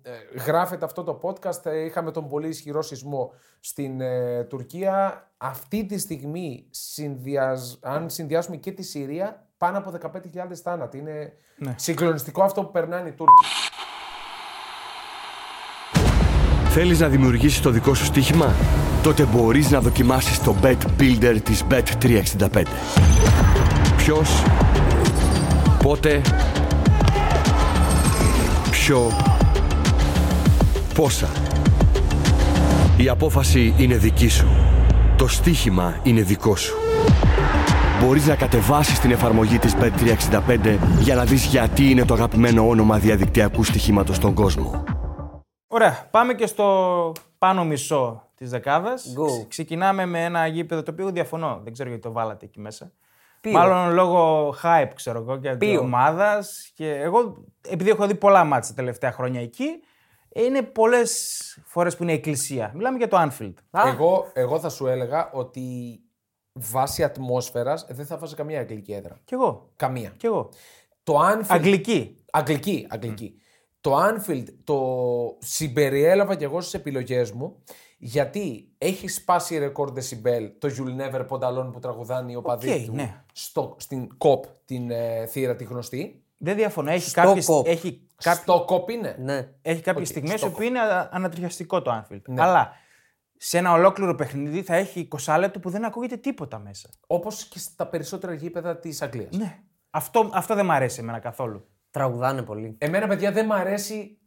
ε, γράφεται αυτό το podcast ε, είχαμε τον πολύ ισχυρό σεισμό στην ε, Τουρκία. Αυτή τη στιγμή, συνδυαζ... αν συνδυάσουμε και τη Συρία, πάνω από 15.000 θάνατοι. Είναι Ναι. συγκλονιστικό αυτό που περνάνε οι Τούρκοι. Θέλεις να δημιουργήσεις το δικό σου στοίχημα; Τότε μπορείς να δοκιμάσεις το Bet Builder της Bet365. Ποιος, πότε, ποιο, πόσα. Η απόφαση είναι δική σου. Το στοίχημα είναι δικό σου. Μπορείς να κατεβάσεις την εφαρμογή της Bet365 για να δεις γιατί είναι το αγαπημένο όνομα διαδικτυακού στοιχήματος στον κόσμο. Ωραία, πάμε και στο πάνω μισό της δεκάδας. Go. Ξεκινάμε με ένα γήπεδο το οποίο διαφωνώ. Δεν ξέρω γιατί το βάλατε εκεί μέσα. Ποιο; Μάλλον λόγω hype, ξέρω εγώ, και τη Ποιο; ομάδας. Και εγώ, επειδή έχω δει πολλά μάτια τα τελευταία χρόνια εκεί, είναι πολλές φορές που είναι εκκλησία. Μιλάμε για το Anfield. Α, Εγώ, εγώ θα σου έλεγα ότι βάσει ατμόσφαιρας δεν θα βάζω καμία αγγλική έδρα. Κι εγώ. Καμία. Κι εγώ. Το Anfield. Αγγλική. Αγγλική, αγγλική. Το Anfield το συμπεριέλαβα κι εγώ στις επιλογές μου γιατί έχει σπάσει ρεκόρ δεσιμπέλ το You'll Never Walk Alone που τραγουδάνε οι οπαδοί Οκ, του ναι. στο, στην Kop, την ε, θύρα τη γνωστή; Δεν διαφωνώ. Έχει Στο κάποιες, Kop. έχει, κάποι- Στο Kop είναι. ναι. έχει κάποιες Οκ, στιγμές στο όπου είναι α- ανατριχιαστικό το Anfield. Αλλά σε ένα ολόκληρο παιχνίδι θα έχει 20 λεπτό που δεν ακούγεται τίποτα μέσα. Όπως και στα περισσότερα γήπεδα της Αγγλίας. Ναι. Αυτό, αυτό δεν μ' αρέσει εμένα καθόλου. Τραγουδάνε πολύ. Εμένα, παιδιά, δεν μ' αρέσει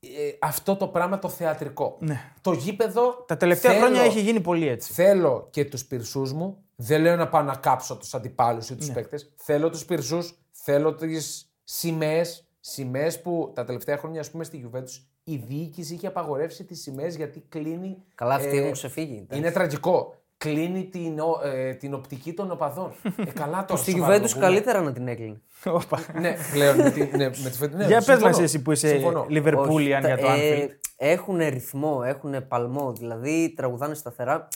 ε, αυτό το πράγμα το θεατρικό. Ναι. Το γήπεδο. Τα τελευταία θέλω- χρόνια έχει γίνει πολύ έτσι. Θέλω και τους πυρσούς μου. Δεν λέω να πάω να κάψω τους αντιπάλους ή τους Ναι. παίκτες. Θέλω τους πυρσούς, θέλω τις σημαίες. Σημαίες που τα τελευταία χρόνια, ας πούμε, στη Juventus η διοίκηση είχε απαγορεύσει τις σημαίες γιατί κλείνει. Καλά, αυτοί ε, έχουν ξεφύγει. Είναι τραγικό. Κλείνει την, ο- ε, την οπτική των οπαδών. ε, καλά τώρα. Στη σοβαρά το Juventus πούμε. καλύτερα να την έκλεινε. Όπα. Ναι, πλέον με τη, ναι, με τη φετινή. ναι, Για πες συμφωνώ. μας εσύ που είσαι Συμφωνώ. Λιβερπούλιαν για το Anfield. Έχουν ρυθμό, έχουν παλμό. Δηλαδή τραγουδάνε σταθερά.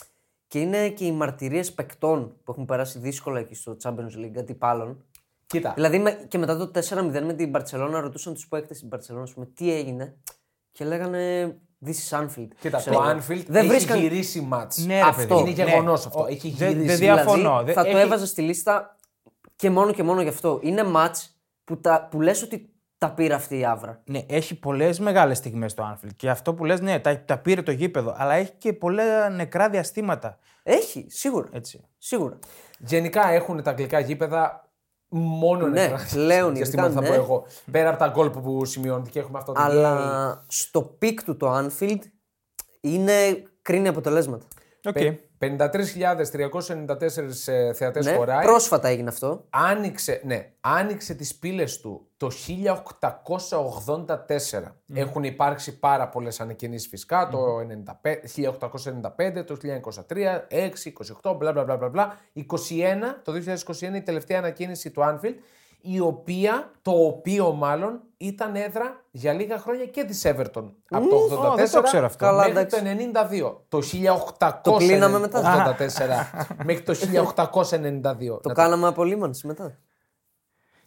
Και είναι και οι μαρτυρίες παικτών που έχουν περάσει δύσκολα εκεί στο Champions League αντιπάλων. Κοίτα. Δηλαδή με- και μετά το 4-0 με την Barcelona ρωτούσαν τους παίκτε στην Barcelona ας πούμε, τι έγινε. Και λέγανε This is Anfield. Κοίτα, Ξέρω το εγώ. Anfield δεν έχει βρίσκαν... γυρίσει μάτς. Ναι, ρε Αυτό. παιδί. Είναι ναι. γεγονός αυτό. Ο- Έχει δεν- γυρίσει. Δεν διαφωνώ. Δηλαδή, Δεν- θα το έχει- έβαζα στη λίστα και μόνο και μόνο γι' αυτό. Είναι μάτς που, τα, που λες ότι τα πήρε αυτή η άβρα. Ναι, έχει πολλές μεγάλες στιγμές το Anfield. Και αυτό που λες, ναι, τα, τα πήρε το γήπεδο. Αλλά έχει και πολλά νεκρά διαστήματα. Έχει, σίγουρα. Έτσι. Σίγουρα. Γενικά έχουν τα αγγλικά γήπεδα μόνο Ναι, νεκρά πλέον διαστήματα, ειδικά, θα ναι. πω εγώ. Πέρα από τα γκολ που, που σημειώνεται και έχουμε αυτό το Αλλά στο peak του το Anfield είναι κρίνει αποτελέσματα. Οκ. Πε- 53.394 ε, θεατές Ναι, χωράει. πρόσφατα έγινε αυτό. Άνοιξε, ναι, άνοιξε τις πύλες του το 1884. Έχουν υπάρξει πάρα πολλές ανακαινήσεις φυσικά, το 95, 1895, το 1923, 6, 28, μπλα μπλα μπλα μπλα μπλα. 21, το 2021 η τελευταία ανακαίνιση του Anfield, η οποία, το οποίο μάλλον ήταν έδρα για λίγα χρόνια και της Everton. Από το 84 Ω, δεν το ξέρω αυτό. Καλά, μέχρι εντάξει. το 92. Το 1884 Το κλείναμε μετά. μέχρι το 1892. Το Να κάναμε απολύμανση μετά.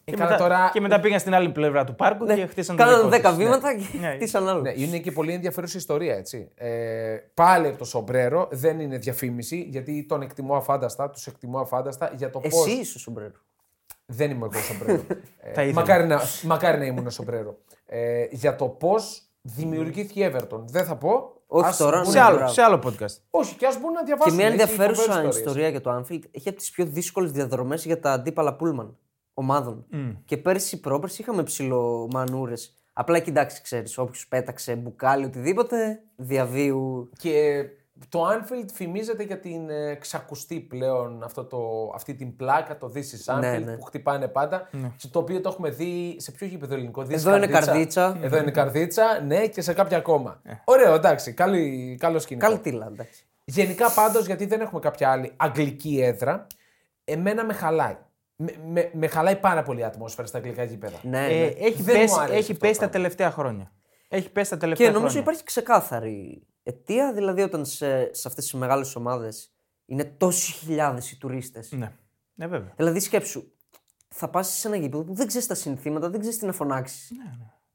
Ε, Και, καλά, μετά, τώρα... και μετά πήγαν στην άλλη πλευρά του πάρκου και χτίσαν το Κάνανε δικό 10 τους. βήματα και Ναι. χτίσαν άλλο. Ναι, είναι και πολύ ενδιαφέρουσα ιστορία, έτσι. Ε, πάλι από το σομπρέρο, δεν είναι διαφήμιση, γιατί τον εκτιμώ αφάνταστα, τους εκτιμώ αφάνταστα για το πώς... Εσύ είσαι σομπρέρο. Δεν είμαι εγώ σομπρέρο. Θα ε, ήθελα. μακάρι, να, μακάρι να ήμουν σομπρέρο. Ε, για το πώς δημιουργήθηκε η Everton. Δεν θα πω. Όχι Ας τώρα, μπουν- ναι. Σε άλλο, μπράβο. σε άλλο podcast. Όχι, και ας μπουν να Και διαβάσουν. μια έχει ενδιαφέρουσα φοβερές ιστορίες. ιστορία για το Anfield έχει από τις πιο δύσκολες διαδρομές για τα αντίπαλα πούλμαν ομάδων. Και πέρσι πρόπερσι είχαμε ψηλό μανούρε. Απλά κοιτάξει, ξέρεις, όποιος πέταξε μπουκάλι, οτιδήποτε, διαβίου. Και το Anfield φημίζεται για την ε, ξακουστή πλέον αυτό το, αυτή την πλάκα, το This is Anfield Ναι, ναι. που χτυπάνε πάντα. Και το οποίο το έχουμε δει σε ποιο γήπεδο ελληνικό. This is Εδώ είναι καρδίτσα. Εδώ είναι καρδίτσα, ναι, και σε κάποια ακόμα. Ωραίο, εντάξει, καλή, καλό σκηνικό. Καλή τίλα, εντάξει. Γενικά πάντως, γιατί δεν έχουμε κάποια άλλη αγγλική έδρα, εμένα με χαλάει. Με, με, με χαλάει πάρα πολύ η ατμόσφαιρα στα αγγλικά γήπεδα. Ναι, Ε, ναι. έχει Δεν μου πέσει, αρέσει έχει αυτό πέσει το τα πράγμα. τελευταία χρόνια. Έχει πέσει τα τελευταία Και νομίζω χρόνια. υπάρχει ξεκάθαρη αιτία, δηλαδή όταν σε, σε αυτές τις μεγάλες ομάδες είναι τόσοι χιλιάδες οι τουρίστες. Ναι. ναι, βέβαια. Δηλαδή σκέψου, θα πας σε ένα γήπεδο που δεν ξέρεις τα συνθήματα, δεν ξέρεις τι να φωνάξεις.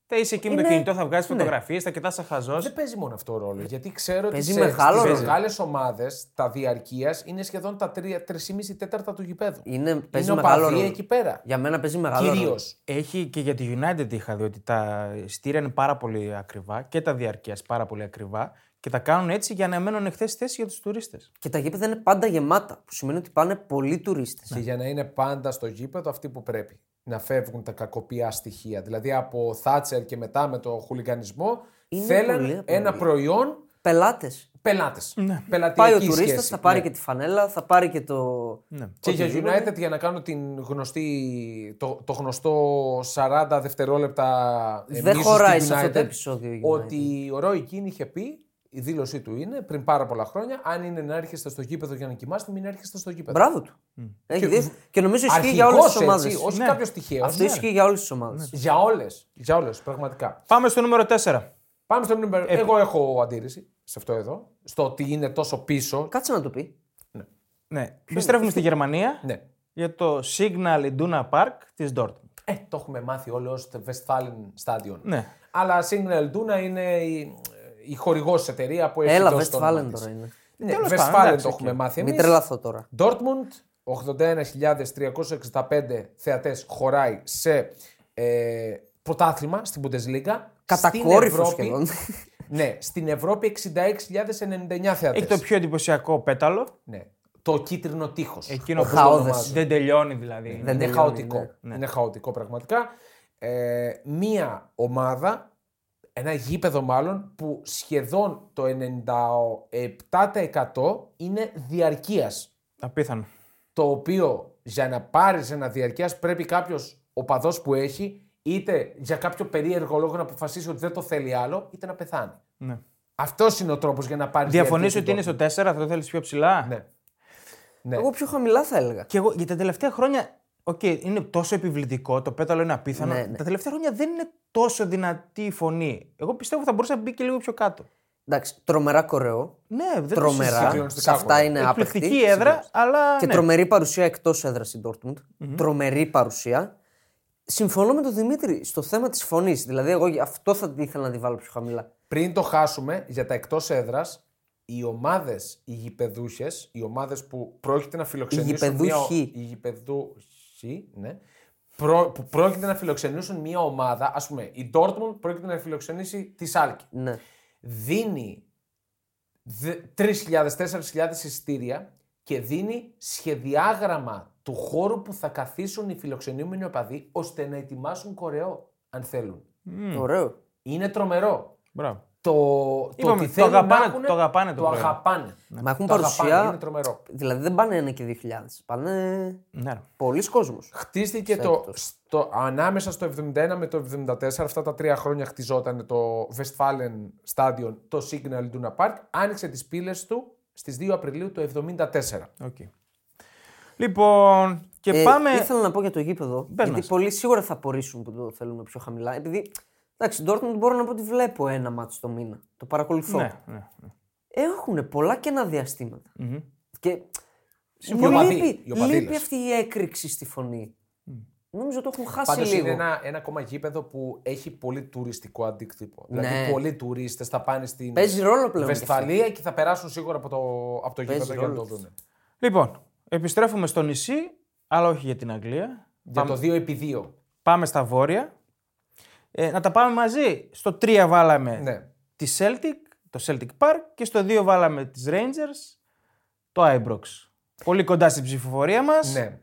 Θα είσαι εκεί με το Είναι- κινητό, θα βγάζεις ναι. φωτογραφίες, θα κοιτάς σαν χαζός. Δεν παίζει μόνο αυτό ρόλο. Γιατί ξέρω Παίζει ότι σε, μεγάλο στις ρόλο. μεγάλες ομάδες τα διαρκείας είναι σχεδόν τα 3,5 τέταρτα του γηπέδου. Είναι, παίζει είναι μεγάλο οπαδοί ρόλο. εκεί πέρα. Για μένα παίζει μεγάλο ρόλο. Κυρίως. Έχει και για τη United είχα δει ότι τα στήρια είναι πάρα πολύ ακριβά και τα διαρκείας πάρα πολύ ακριβά και τα κάνουν έτσι για να μένουν εχθέ θέση για τους τουρίστες. Και τα γήπεδα είναι πάντα γεμάτα, που σημαίνει ότι πάνε πολλοί τουρίστες. Και για να είναι πάντα στο γήπεδο αυτοί που πρέπει. Να φεύγουν τα κακοπιά στοιχεία. Δηλαδή από Θάτσερ και μετά με το χουλιγανισμό Είναι θέλαν πολύ ένα απλό. προϊόν Πελάτες. πελάτες. Πελατειακή Πάει ο τουρίστας, σχέση. θα πάρει Ναι. και τη φανέλα, θα πάρει και το. Ναι. Και για οτιδήποτε. United για να κάνω την γνωστή, το, το γνωστό 40 δευτερόλεπτα ε, Δεν μίσος χωράει του σε αυτό το United, επεισόδιο η United. Ότι ο Ρόι Κίν είχε πει η δήλωσή του είναι πριν πάρα πολλά χρόνια. Αν είναι να έρχεστε στο γήπεδο για να κοιμάστε, μην έρχεστε στο γήπεδο. Μπράβο του. Έχει Και- δει. Και νομίζω ισχύει για όλες Αρχηγός, τι ομάδες. έτσι, όχι Ναι. κάποιος τυχαίος. Αυτό ισχύει για όλες τις ομάδες. Για όλες. Για όλες, πραγματικά. Πάμε στο νούμερο 4. Πάμε στο νούμερο. Εγώ έχω αντίρρηση σε αυτό εδώ. Στο ότι είναι τόσο πίσω. Κάτσε να το πει. Ναι. Επιστρέφουμε στη Γερμανία Ναι. για το Signal Iduna Park της Dortmund. Ε, το έχουμε μάθει όλοι ως το Westfalen Stadion. Ναι. Αλλά Signal Iduna είναι η, η χορηγός εταιρείας που έχει Έλα, δώσει το Westfalen όνομα της. τώρα είναι. Ναι, Τέλος Westfalen πάντων, εντάξει, το έχουμε οκ. μάθει Μην εμείς. τρελαθώ τώρα. Dortmund, 81.365 θεατές χωράει σε ε, πρωτάθλημα στην Bundesliga. Κατακόρυφο Στην σχεδόν. ναι, στην Ευρώπη 66.099 θεατές. Έχει το πιο εντυπωσιακό πέταλο. Ναι. Το κίτρινο τείχος. Εκείνο όπως που το Χαώδες. ονομάζουν. δεν τελειώνει δηλαδή. Δεν είναι τελειώνει, χαοτικό. ναι. Είναι χαοτικό πραγματικά. Ε, μία ομάδα, ένα γήπεδο μάλλον, που σχεδόν το 97% είναι διαρκείας. Απίθανο. Το οποίο για να πάρεις ένα διαρκείας πρέπει κάποιος οπαδός που έχει είτε για κάποιο περίεργο λόγο να αποφασίσει ότι δεν το θέλει άλλο, είτε να πεθάνει. Ναι. Αυτός είναι ο τρόπος για να πάρεις. Διαφωνείς ότι είναι στο 4, θα το θέλεις πιο ψηλά; Ναι. ναι. Εγώ πιο χαμηλά θα έλεγα. Και εγώ για τα τελευταία χρόνια. Οκ, είναι τόσο επιβλητικό, το πέταλο είναι απίθανο. Ναι, ναι. Τα τελευταία χρόνια δεν είναι τόσο δυνατή η φωνή. Εγώ πιστεύω ότι θα μπορούσε να μπει και λίγο πιο κάτω. Εντάξει, τρομερά κορεό. Ναι, δεν το Τρομερά. συζητάω. Συγκλονιστικά Σε αυτά κορεό. είναι Εκπληκτική άπεκτη. έδρα, αλλά. Και ναι. τρομερή παρουσία εκτός έδρας η Dortmund. Τρομερή παρουσία. Συμφωνώ με τον Δημήτρη στο θέμα της φωνής. Δηλαδή, εγώ γι' αυτό θα ήθελα να τη βάλω πιο χαμηλά. Πριν το χάσουμε για τα εκτός έδρας, οι ομάδες, οι γηπεδούχες, οι ομάδες που πρόκειται να φιλοξενήσουν. γηπεδούχοι. Μια... Οι γηπεδούχοι, ναι. Προ... Που πρόκειται να φιλοξενήσουν μια ομάδα. Α πούμε, η Dortmund πρόκειται να φιλοξενήσει τη Σάλκη. Ναι. Δίνει 3.000-4.000 εισιτήρια και δίνει σχεδιάγραμμα του χώρου που θα καθίσουν οι φιλοξενούμενοι οπαδοί ώστε να ετοιμάσουν κορεό, αν θέλουν. Ωραίο. Είναι τρομερό. Μπράβο. Το, το Είπαμε, ότι το θέλουν αγαπάνε- να έχουνε, το αγαπάνε το το προϊόν. αγαπάνε. Μα έχουν Το παρουσία. αγαπάνε, είναι τρομερό. Δηλαδή δεν πάνε ένα και 2.000. Πάνε Ναι. ρε. πολλοί κόσμος. Χτίστηκε το, στο, ανάμεσα στο 71 με το 74, αυτά τα τρία χρόνια χτιζόταν το Westfalen Stadion, το Signal Iduna Park, άνοιξε τις πύλες του στις 2 Απριλίου του 74. Οκ. Λοιπόν, και Ε, πάμε. Ήθελα να πω για το γήπεδο. Πες γιατί μας. πολλοί σίγουρα θα απορήσουν που το θέλουμε πιο χαμηλά. Επειδή. Εντάξει, Dortmund μπορώ να πω ότι βλέπω ένα ματς το μήνα. Το παρακολουθώ. Ναι, ναι, ναι. Έχουν πολλά κενά διαστήματα. Και μου Οι οπαδοί, λείπει, οι οπαδίλες. λείπει αυτή η έκρηξη στη φωνή. Νομίζω το έχουν χάσει Πάντως λίγο. είναι ένα, ένα ακόμα γήπεδο που έχει πολύ τουριστικό αντίκτυπο. Ναι. Δηλαδή πολλοί τουρίστες θα πάνε στην Παίζει ρόλο πλέον. και αυτό. Βεσφαλία και θα περάσουν σίγουρα από το, από το Παίζει γήπεδο για να ρόλο. το δουν. Λοιπόν, επιστρέφουμε στο νησί, αλλά όχι για την Αγγλία. Για το 2x2. Πάμε στα βόρεια. Ε, να τα πάμε μαζί. Στο 3 βάλαμε Ναι. τη Celtic, το Celtic Park και στο 2 βάλαμε τις Rangers, το Ibrox. Πολύ κοντά στην ψηφοφορία μας. ναι.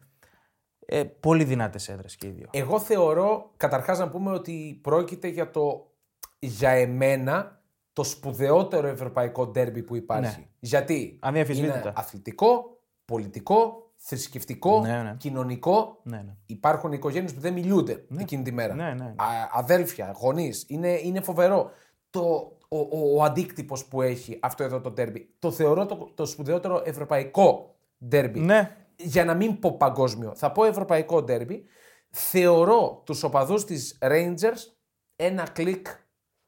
Ε, πολύ δυνατές έδρες και οι δύο. Εγώ θεωρώ, καταρχάς να πούμε ότι πρόκειται για το, για εμένα, το σπουδαιότερο ευρωπαϊκό ντέρμπι που υπάρχει. Ναι. Γιατί Αδιαμφισβήτητα. είναι αθλητικό, πολιτικό, θρησκευτικό, Ναι, ναι. κοινωνικό. Ναι, ναι. Υπάρχουν οικογένειες που δεν μιλούνται εκείνη τη μέρα. Ναι, ναι, ναι. Α, αδέλφια, γονείς. Είναι, είναι φοβερό το, ο, ο, ο αντίκτυπος που έχει αυτό εδώ το ντέρμπι. Το θεωρώ το, το σπουδαιότερο ευρωπαϊκό ντέρμπι Ναι. για να μην πω παγκόσμιο, θα πω ευρωπαϊκό ντέρμπι, θεωρώ τους οπαδούς της Rangers ένα κλικ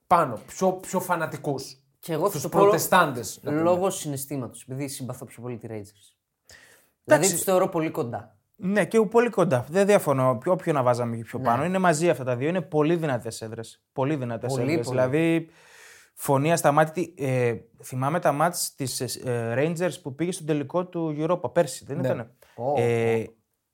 πάνω, πιο, πιο φανατικούς. Και εγώ θα τους το πω προτεστάντες. να πούμε. Λόγω συναισθήματος, επειδή συμπαθώ πιο πολύ τη Rangers. Δηλαδή του θεωρώ πολύ κοντά. Ναι, και πολύ κοντά. Δεν διαφωνώ. Ποιο- Όποιο να βάζαμε και πιο πάνω. Είναι μαζί αυτά τα δύο. Είναι πολύ δυνατές έδρες. Πολύ δυνατές Πολύ, έδρες. πολύ. Δηλαδή, φωνή ασταμάτητη. Ε, θυμάμαι τα μάτς της ε, Rangers που πήγε στο τελικό του Europa πέρσι. Δεν Ναι. ήταν. Ω, ε,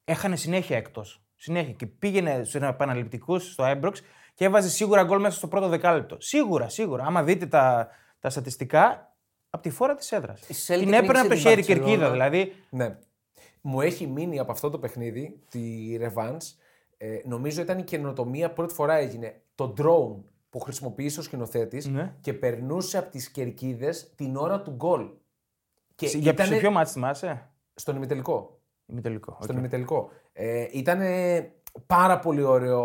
έχανε συνέχεια εκτός. Συνέχεια. Και πήγαινε στους επαναληπτικούς στο Ibrox και έβαζε σίγουρα γκολ μέσα στο πρώτο δεκάλεπτο. Σίγουρα, σίγουρα. Άμα δείτε τα, τα στατιστικά, από τη φόρα της έδρας. Celtic Την έπαιρνε από το νίκησε χέρι την κερκίδα. Barcelona. Δηλαδή, Ναι. Μου έχει μείνει από αυτό το παιχνίδι, τη Revenge, ε, νομίζω ήταν η καινοτομία πρώτη φορά έγινε. Το drone που χρησιμοποίησε ο σκηνοθέτης Ναι. και περνούσε από τις κερκίδες την ώρα του γκολ. Και για ήτανε σε ποιο ματς θυμάσαι; Στον ημιτελικό. Ημιτελικό. Στον οκ. ημιτελικό. Ε, ήταν πάρα πολύ, ωραίο,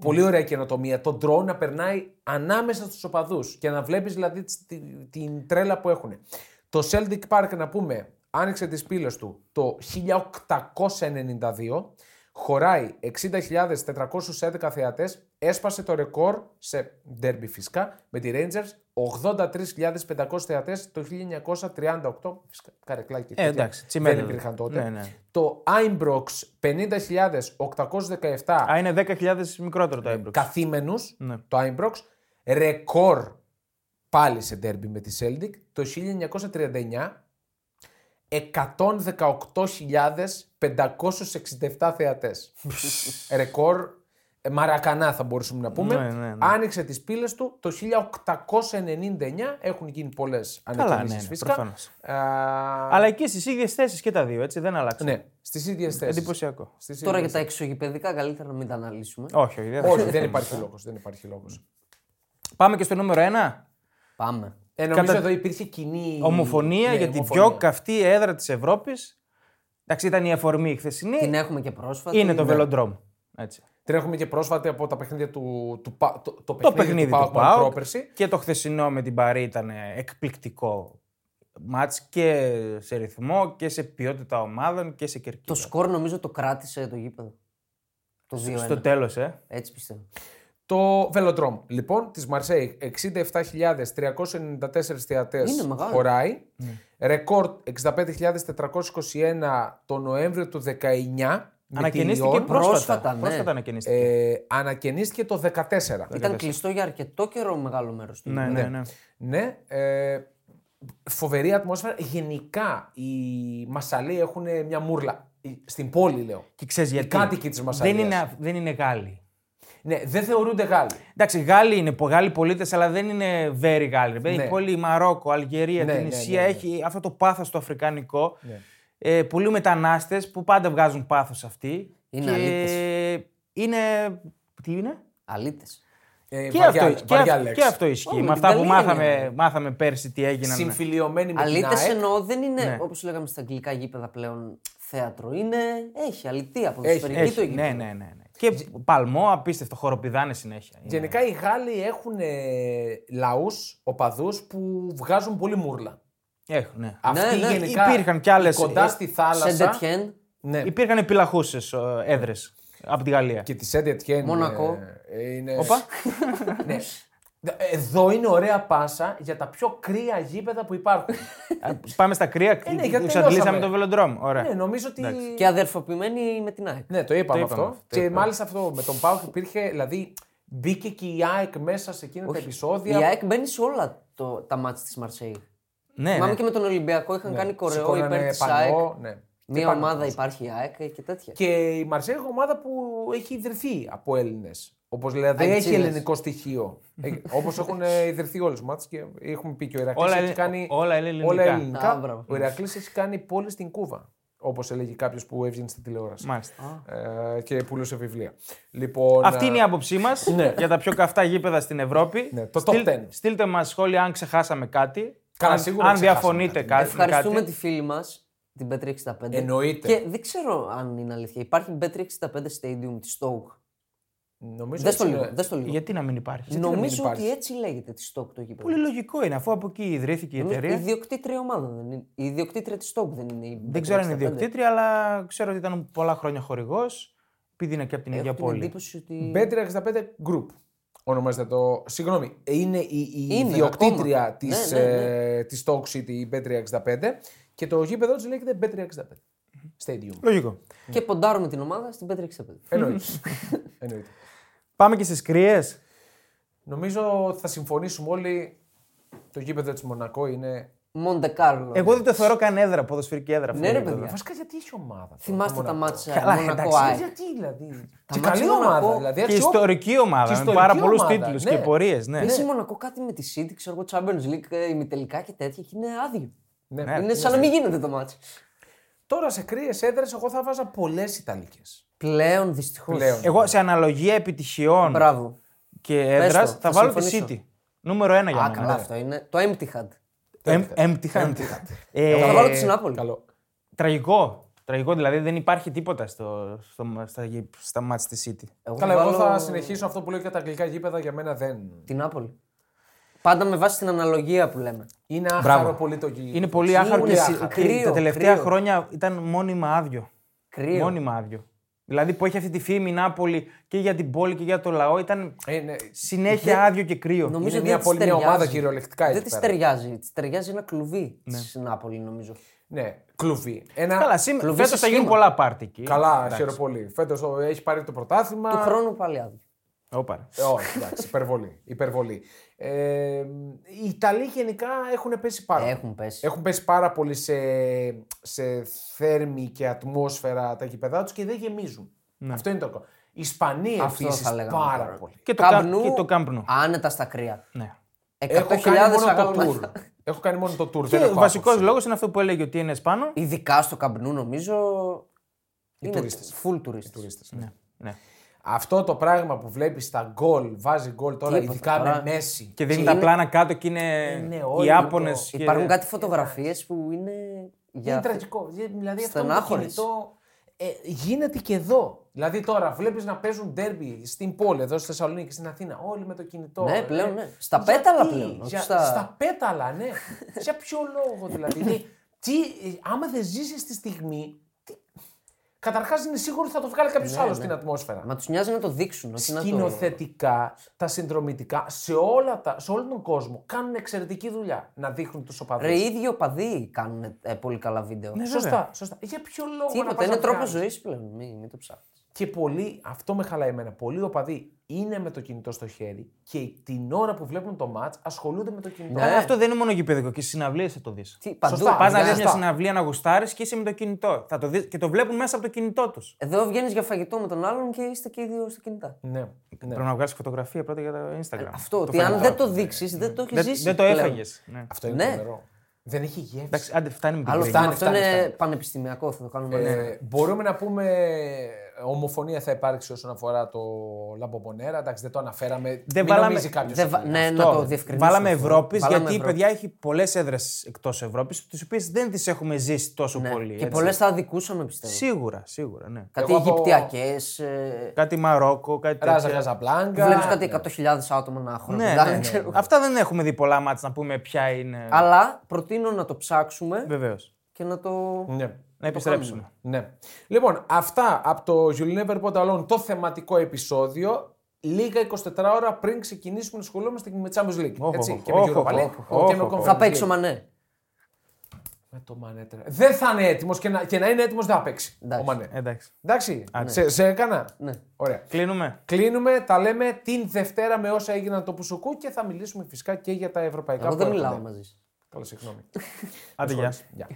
πολύ ωραία καινοτομία. Το drone να περνάει ανάμεσα στους οπαδούς και να βλέπεις δηλαδή τις- τη- την τρέλα που έχουν. Το Celtic Park, να πούμε, άνοιξε τις πύλες του το 1892, χωράει 60.411 θεατές, έσπασε το ρεκόρ σε derby φυσικά με τη Rangers, 83.500 θεατές το 1938, φυσικά καρεκλάκι και Ε, τέτοια εντάξει, τσιμέντα. δεν υπήρχαν τότε. Ναι, ναι. Το Einbrox 50.817 Α, είναι 10.000 μικρότερο το Άιμπροξ. καθήμενους, Ναι. το Einbrox, ρεκόρ πάλι σε ντέρμπι με τη Celtic, το 1939 118.567 θεατές. ρεκόρ ε, Μαρακανά θα μπορούσαμε να πούμε. Ναι, ναι, ναι. Άνοιξε τις πύλες του το 1899. Έχουν γίνει πολλές ανακοινήσεις ναι, ναι, φυσικά. προφανώς. Α, Αλλά εκεί στις ίδιες θέσεις και τα δύο, έτσι δεν αλλάξαν. Ναι, στις ίδιες θέσεις. Εντυπωσιακό. Στις Τώρα ίδιες για τα εξωγηπαιδικά καλύτερα να μην τα αναλύσουμε. Όχι, όχι. δεν- Όχι, δεν υπάρχει λόγος. Δεν υπάρχει λόγος. Πάμε και στο νούμερο 1. Πάμε. Ε, νομίζω Κατά- εδώ υπήρχε κοινή Ομοφωνία Ναι, για την ομοφωνία. πιο καυτή έδρα της Ευρώπης. Εντάξει, ήταν η αφορμή η χθεσινή. Την έχουμε και πρόσφατα. Είναι το Velodrome. Έτσι. Την έχουμε και πρόσφατα από τα παιχνίδια του, του, Πα- το, το, Το παιχνίδι, παιχνίδι του του Πάουκ ΠΑΟΚ πρόπερση. και το χθεσινό με την Παρή ήταν εκπληκτικό μάτς και σε ρυθμό και σε ποιότητα ομάδων και σε κερκίδα. Το σκορ νομίζω το κράτησε το γήπεδο. Το 2-1. Στο τέλος, ε. Έτσι πιστεύω. Το Velodrome, λοιπόν, της Μαρσέη, 67.394 θεατές Είναι μεγάλο. χωράει. Ναι. Ρεκόρ 65.421 το Νοέμβριο του 19. με τη Ανακαινίστηκε Λιόν. πρόσφατα. Πρόσφατα, ναι. Πρόσφατα ανακαινίστηκε. Ε, ανακαινίστηκε το 14. Ήταν κλειστό για αρκετό καιρό μεγάλο μέρος του. ναι, ναι, ναι. Ναι, ε, φοβερή ατμόσφαιρα. Γενικά οι Μασαλοί έχουν μια μούρλα. Οι- Στην πόλη λέω. Και ξέρεις Οι γιατί. κάτοικοι της δεν Μασαλίας. είναι, δεν είναι Γάλλοι. Ναι, δεν θεωρούνται Γάλλοι. Εντάξει, Γάλλοι είναι πο- Γάλλοι πολίτες, αλλά δεν είναι very Γάλλοι. ρε παιδί. Ναι. Η πόλη Μαρόκο, Αλγερία, Ναι, την ναι, Ισία ναι, ναι. έχει αυτό το πάθος το αφρικανικό. Ε, πολλοί μετανάστες που πάντα βγάζουν πάθος αυτοί. Είναι και αλήτες. είναι. Τι είναι; Αλήτες. Ε, Και, βαριά- αυτό, και, βαριά αυ- λέξη. και αυτό ισχύει. Ω, με με αυτά την που Γαλλία μάθαμε, είναι. μάθαμε πέρσι τι έγιναν. Συμφιλειωμένοι με την Αλήτες ΑΕΚ. εννοώ δεν είναι Ναι. όπως λέγαμε στα αγγλικά γήπεδα πλέον θέατρο. Είναι. Έχει αλητία από Έχει, το το Έχει, γήπεδο. ναι, ναι, ναι, ναι. Και παλμό, απίστευτο, χοροπηδάνε συνέχεια. Είναι- Γενικά οι Γάλλοι έχουν ε, λαούς, οπαδούς που βγάζουν πολύ μούρλα. Έχουν, ναι. Αυτοί ναι, γενικά υπήρχαν κι άλλες, κοντά ε, στη θάλασσα. Σεντετιέν. Ναι. Υπήρχαν επιλαχούσε έδρες από τη Γαλλία. Και τη Σέντ Ετιέν. Μονακό. είναι... Όπα. ναι. Εδώ είναι ωραία πάσα για τα πιο κρύα γήπεδα που υπάρχουν. Α, Πάμε στα κρύα. Ε, ναι, γιατί Εξαντλήσαμε το τελειώσαμε. Velodrome. Ωραία. ναι, νομίζω ότι. Και αδερφοποιημένοι με την ΑΕΚ. Ναι, το είπαμε, Το είπαμε αυτό. αυτό, και είπαμε. μάλιστα αυτό με τον Πάουκ υπήρχε. Δηλαδή μπήκε και η ΑΕΚ μέσα σε εκείνα τα επεισόδια. Η ΑΕΚ μπαίνει σε όλα το, τα μάτια της Μαρσέη. Ναι, Θυμάμαι ναι. και με τον Ολυμπιακό είχαν κάνει κορεό Σηκώνανε υπέρ της πανό, ΑΕΚ. ναι. Μια Και πάνω ομάδα πάνω. υπάρχει η ΑΕΚ και τέτοια. Και η Μαρσέη είναι ομάδα που έχει ιδρυθεί από Έλληνες. Όπως δηλαδή δεν έχει Αεξίδες. ελληνικό στοιχείο. Όπως έχουν ε, ιδρυθεί όλες τις μάτσε και έχουμε πει και ο Ηρακλής Όλα έχει ελλη- κάνει. όλα ελληνικά. όλα Α, ελληνικά. μπράβο. ο Ηρακλής έχει κάνει πόλη στην Κούβα. Όπως έλεγε κάποιος που έβγαινε στην τηλεόραση. Μάλιστα. Ε, και πουλούσε βιβλία. Λοιπόν, Αυτή ε, είναι η άποψή μας Ναι. για τα πιο καυτά γήπεδα στην Ευρώπη. Ναι, το top 10. Στείλτε μας σχόλια αν ξεχάσαμε κάτι. Καλά, αν, σίγουρα αν ξεχάσαμε διαφωνείτε κάτι. κάτι. Ευχαριστούμε κάτι. τη φίλη μας, την Πέτρη 65. Εννοείται. Και δεν ξέρω αν είναι αλήθεια. Υπάρχει Πέτρη 65 Stadium της Stoke. Νομίζω Δες το έτσι λίγο. είναι. Δες το λίγο. Γιατί να μην υπάρχει; να μην Νομίζω υπάρχει; ότι έτσι λέγεται της Stoke το γήπεδο. Πολύ λογικό είναι αφού από εκεί ιδρύθηκε η Νομίζω Η εταιρεία. ιδιοκτήτρια ομάδα δεν είναι. Η ιδιοκτήτρια της Stoke δεν είναι. Η Δεν ξέρω αν είναι Bet365. ιδιοκτήτρια, αλλά ξέρω ότι ήταν πολλά χρόνια χορηγός. Επειδή είναι και από την ίδια Έχω την πόλη. εντύπωση ότι. Bet365 Group. Ονομάζεται το. Συγγνώμη, είναι η, η Είναι ιδιοκτήτρια ακόμα. της Ναι, ναι, ναι. ε, της Stoke City, η Bet365 και το γήπεδο τη λέγεται Bet365 Stadium. Λογικό. Και ποντάρουμε την ομάδα στην Πέτρη 65. Εννοείται. Εννοείται. Πάμε και στις κρύες. Νομίζω ότι θα συμφωνήσουμε όλοι. Το γήπεδο της Μονακό είναι. Μοντε Κάρλο. Εγώ δεν το θεωρώ καν έδρα, ποδοσφαιρική έδρα. αυτό Ναι, το ρε, γήπεδο. παιδιά. Βασικά γιατί έχει ομάδα. το- Θυμάστε το τα Μονακό; μάτια Καλά, Μονακό εντάξει, ΑΕΚ. Γιατί δηλαδή. Και μάτια καλή Μονακό ομάδα. Δηλαδή, Και αξιό- ιστορική ομάδα. Και με ιστορική πάρα πολλούς ομάδα, τίτλους ναι. και πορείες. Ναι. Παίζει Μονακό κάτι με τη City, ξέρω εγώ, Champions League, ε, ημιτελικά και τέτοια και είναι άδειο. Ναι. είναι σαν να μην γίνεται το μάτσο. Τώρα σε κρύες έδρες, εγώ θα βάζα πολλές Ιταλικές. Πλέον δυστυχώς. Πλέον. Εγώ σε αναλογία επιτυχιών Μπράβο. και έδρας το, θα, θα βάλω τη συμφωνήσω. City. Νούμερο ένα για Α, μένα. καλά, αυτό είναι. Το Empty Had. Εμ- Empty hand. Ε, Θα βάλω τη Νάπολη. Καλό. Τραγικό. Τραγικό δηλαδή δεν υπάρχει τίποτα στο, στο, στα, στα μάτς της City. Εγώ Καλά, εγώ βάλω θα συνεχίσω αυτό που λέω για τα αγγλικά γήπεδα. Για μένα δεν. Την Νάπολη. Πάντα με βάση την αναλογία που λέμε. Είναι άχαρο πολύ το γήπεδο. Είναι πολύ άχαρο Πολύ και, άχαρο. και Κρύο, τα τελευταία κρύο. χρόνια ήταν μόνιμα άδειο. Κρύο. Μόνιμα άδειο. Δηλαδή που έχει αυτή τη φήμη η Νάπολη και για την πόλη και για το λαό ήταν Είναι, συνέχεια άδειο και κρύο. Νομίζω Είναι ότι μια δεν πολύ της μια ομάδα ταιριάζει. κυριολεκτικά εκεί Δεν της πέρα. ταιριάζει. Της ταιριάζει ένα κλουβί τη Νάπολη, νομίζω. ναι, κλουβί. Ένα... Καλά, σήμερα Κλουβί φέτος σε θα γίνουν σχήμα. πολλά πάρτι εκεί. Καλά, Εντάξει. χαίρομαι πολύ. Φέτος έχει πάρει το πρωτάθλημα. Του χρόνου πάλι άδειο. Όπα, ρε. Ε, όχι, εντάξει, υπερβολή. υπερβολή. Ε, οι Ιταλοί γενικά έχουν πέσει πάρα πολύ. Έχουν πέσει. Έχουν πέσει πάρα πολύ σε, σε θέρμη και ατμόσφαιρα τα γήπεδά τους και δεν γεμίζουν. Αυτό είναι το κόμμα. Οι Ισπανοί Αυτό επίσης θα λέγαμε πάρα τώρα. πολύ. Και το, Καμπνού, Κα- και το Κάμπνου. Άνετα στα κρύα. Ναι. 100.000 Έχω κάνει μόνο το αγαλμάτα. tour. Έχω κάνει μόνο το tour. Και δεν ο έχω βασικός άποψη. λόγος είναι αυτό που έλεγε ότι είναι πάνω. Ειδικά στο Καμπνού, νομίζω. είναι τουρίστες. full τουρίστες. Τουρίστες, ναι. Ναι. ναι. Αυτό το πράγμα που βλέπεις στα γκολ, βάζει γκολ τώρα, Τίποτα ειδικά τώρα. με Μέση. Και δίνει Και τα είναι- πλάνα κάτω και είναι Είναι οι όλοι Ιάπωνες. το- και- Υπάρχουν κάτι φωτογραφίες που είναι. Για... Είναι τραγικό. Δηλαδή αυτό με το Στενάχωρες. κινητό ε, γίνεται και εδώ. Δηλαδή τώρα βλέπεις να παίζουν ντέρμπι στην πόλη, εδώ στη Θεσσαλονίκη, στην Αθήνα, όλοι με το κινητό. Ναι, ε. πλέον, ναι. Στα Γιατί; πέταλα πλέον, όχι Για- στα- στα πέταλα, ναι. Για ποιο λόγο δηλαδή. Δηλαδή, τι, ε, άμα δεν ζήσεις τη στιγμή. Τι... Καταρχάς είναι σίγουρο ότι θα το βγάλει κάποιος Ναι, άλλος ναι. στην ατμόσφαιρα. Μα τους νοιάζει να το δείξουν. Όχι να το... Σκηνοθετικά, τα συνδρομητικά, σε, όλα τα, σε όλο τον κόσμο κάνουν εξαιρετική δουλειά να δείχνουν τους οπαδούς. Ρε, οι ίδιοι οπαδοί κάνουν ε, πολύ καλά βίντεο. Ναι, Σωστά, βέβαια. σωστά. Για ποιο λόγο να Τίποτα, πας είναι να τρόπος βγάλεις. ζωής πλέον. Μην, μην το ψάχνεις. Και πολλοί, αυτό με χαλάει εμένα, πολλοί οπαδοί είναι με το κινητό στο χέρι και την ώρα που βλέπουν το μάτς ασχολούνται με το κινητό. Ναι. Αλλά αυτό δεν είναι μόνο γηπαιδικό και στι συναυλίες θα το δεις. Τι, παντού. Σωστά. Πας να ναι, δεις μια σωστά. συναυλία να γουστάρεις και είσαι με το κινητό. Θα το δεις, και το βλέπουν μέσα από το κινητό τους. Εδώ βγαίνεις για φαγητό με τον άλλον και είστε και οι δύο στα κινητά. Ναι. ναι. Πρέπει να βγάλεις φωτογραφία πρώτα για το Instagram. Αυτό, ότι φαγητό. αν δεν το δείξεις, δεν το έχεις Δεν, ζήσει. δεν το πλέον. έφαγες. Ναι. Αυτό είναι Ναι. τρομερό. Δεν έχει γεύση. Εντάξει, άντε, φτάνει με την Άλλο κρίνια. φτάνει, Φτάνει, αυτό φτάνει, είναι φτάνει. πανεπιστημιακό, θα το κάνουμε. Ε, μπορούμε να πούμε ομοφωνία θα υπάρξει όσον αφορά το Λαμποπονέρα. Εντάξει, δεν το αναφέραμε. Δεν Μην βάλαμε- νομίζει κάποιος δεν ότι βα- είναι. ναι, Αυτό. να το διευκρινίσουμε. Βάλαμε αυτό. Ευρώπης, Βάλαμε γιατί η Ευρώπη. παιδιά έχει πολλές έδρες εκτός Ευρώπης, τις οποίες δεν τις έχουμε ζήσει τόσο Ναι. πολύ. Και έτσι. πολλές θα αδικούσαμε, πιστεύω. Σίγουρα, σίγουρα, ναι. Κάτι Εγώ από- Αιγυπτιακές. Κάτι Μαρόκο, κάτι Ράζα τέτοια. Καζαμπλάνκα. Βλέπεις κάτι 100.000 άτομα να έχουν. Ναι, ναι, ναι. Αυτά δεν έχουμε δει πολλά μάτια να πούμε ποια είναι. Αλλά προτείνω να το ψάξουμε Βεβαίως. και να το. Ναι. Να επιστρέψουμε. Ναι. Λοιπόν, αυτά από το You'll Never Put Alone, το θεματικό επεισόδιο. Λίγα 24 ώρα πριν ξεκινήσουμε να ασχολούμαστε και με Champions League. Όχο, έτσι, όχο, και με όχο, Europa League όχο, και με όχο. Conference Θα παίξει ο League. Μανέ. Με το Μανέ τώρα. Δεν θα είναι έτοιμος και, να, και να είναι έτοιμος δεν θα παίξει. Εντάξει. Ο Μανέ. Εντάξει. Εντάξει. Σε, σε έκανα; Ναι. Ωραία. Κλείνουμε. Κλείνουμε, τα λέμε την Δευτέρα με όσα έγιναν το Πουσουκού και θα μιλήσουμε φυσικά και για τα ευρωπαϊκά Εγώ δεν που μιλάω έρχονται. μαζί. σας. Καλά, συγγνώμη. Άντε, γεια. Γεια.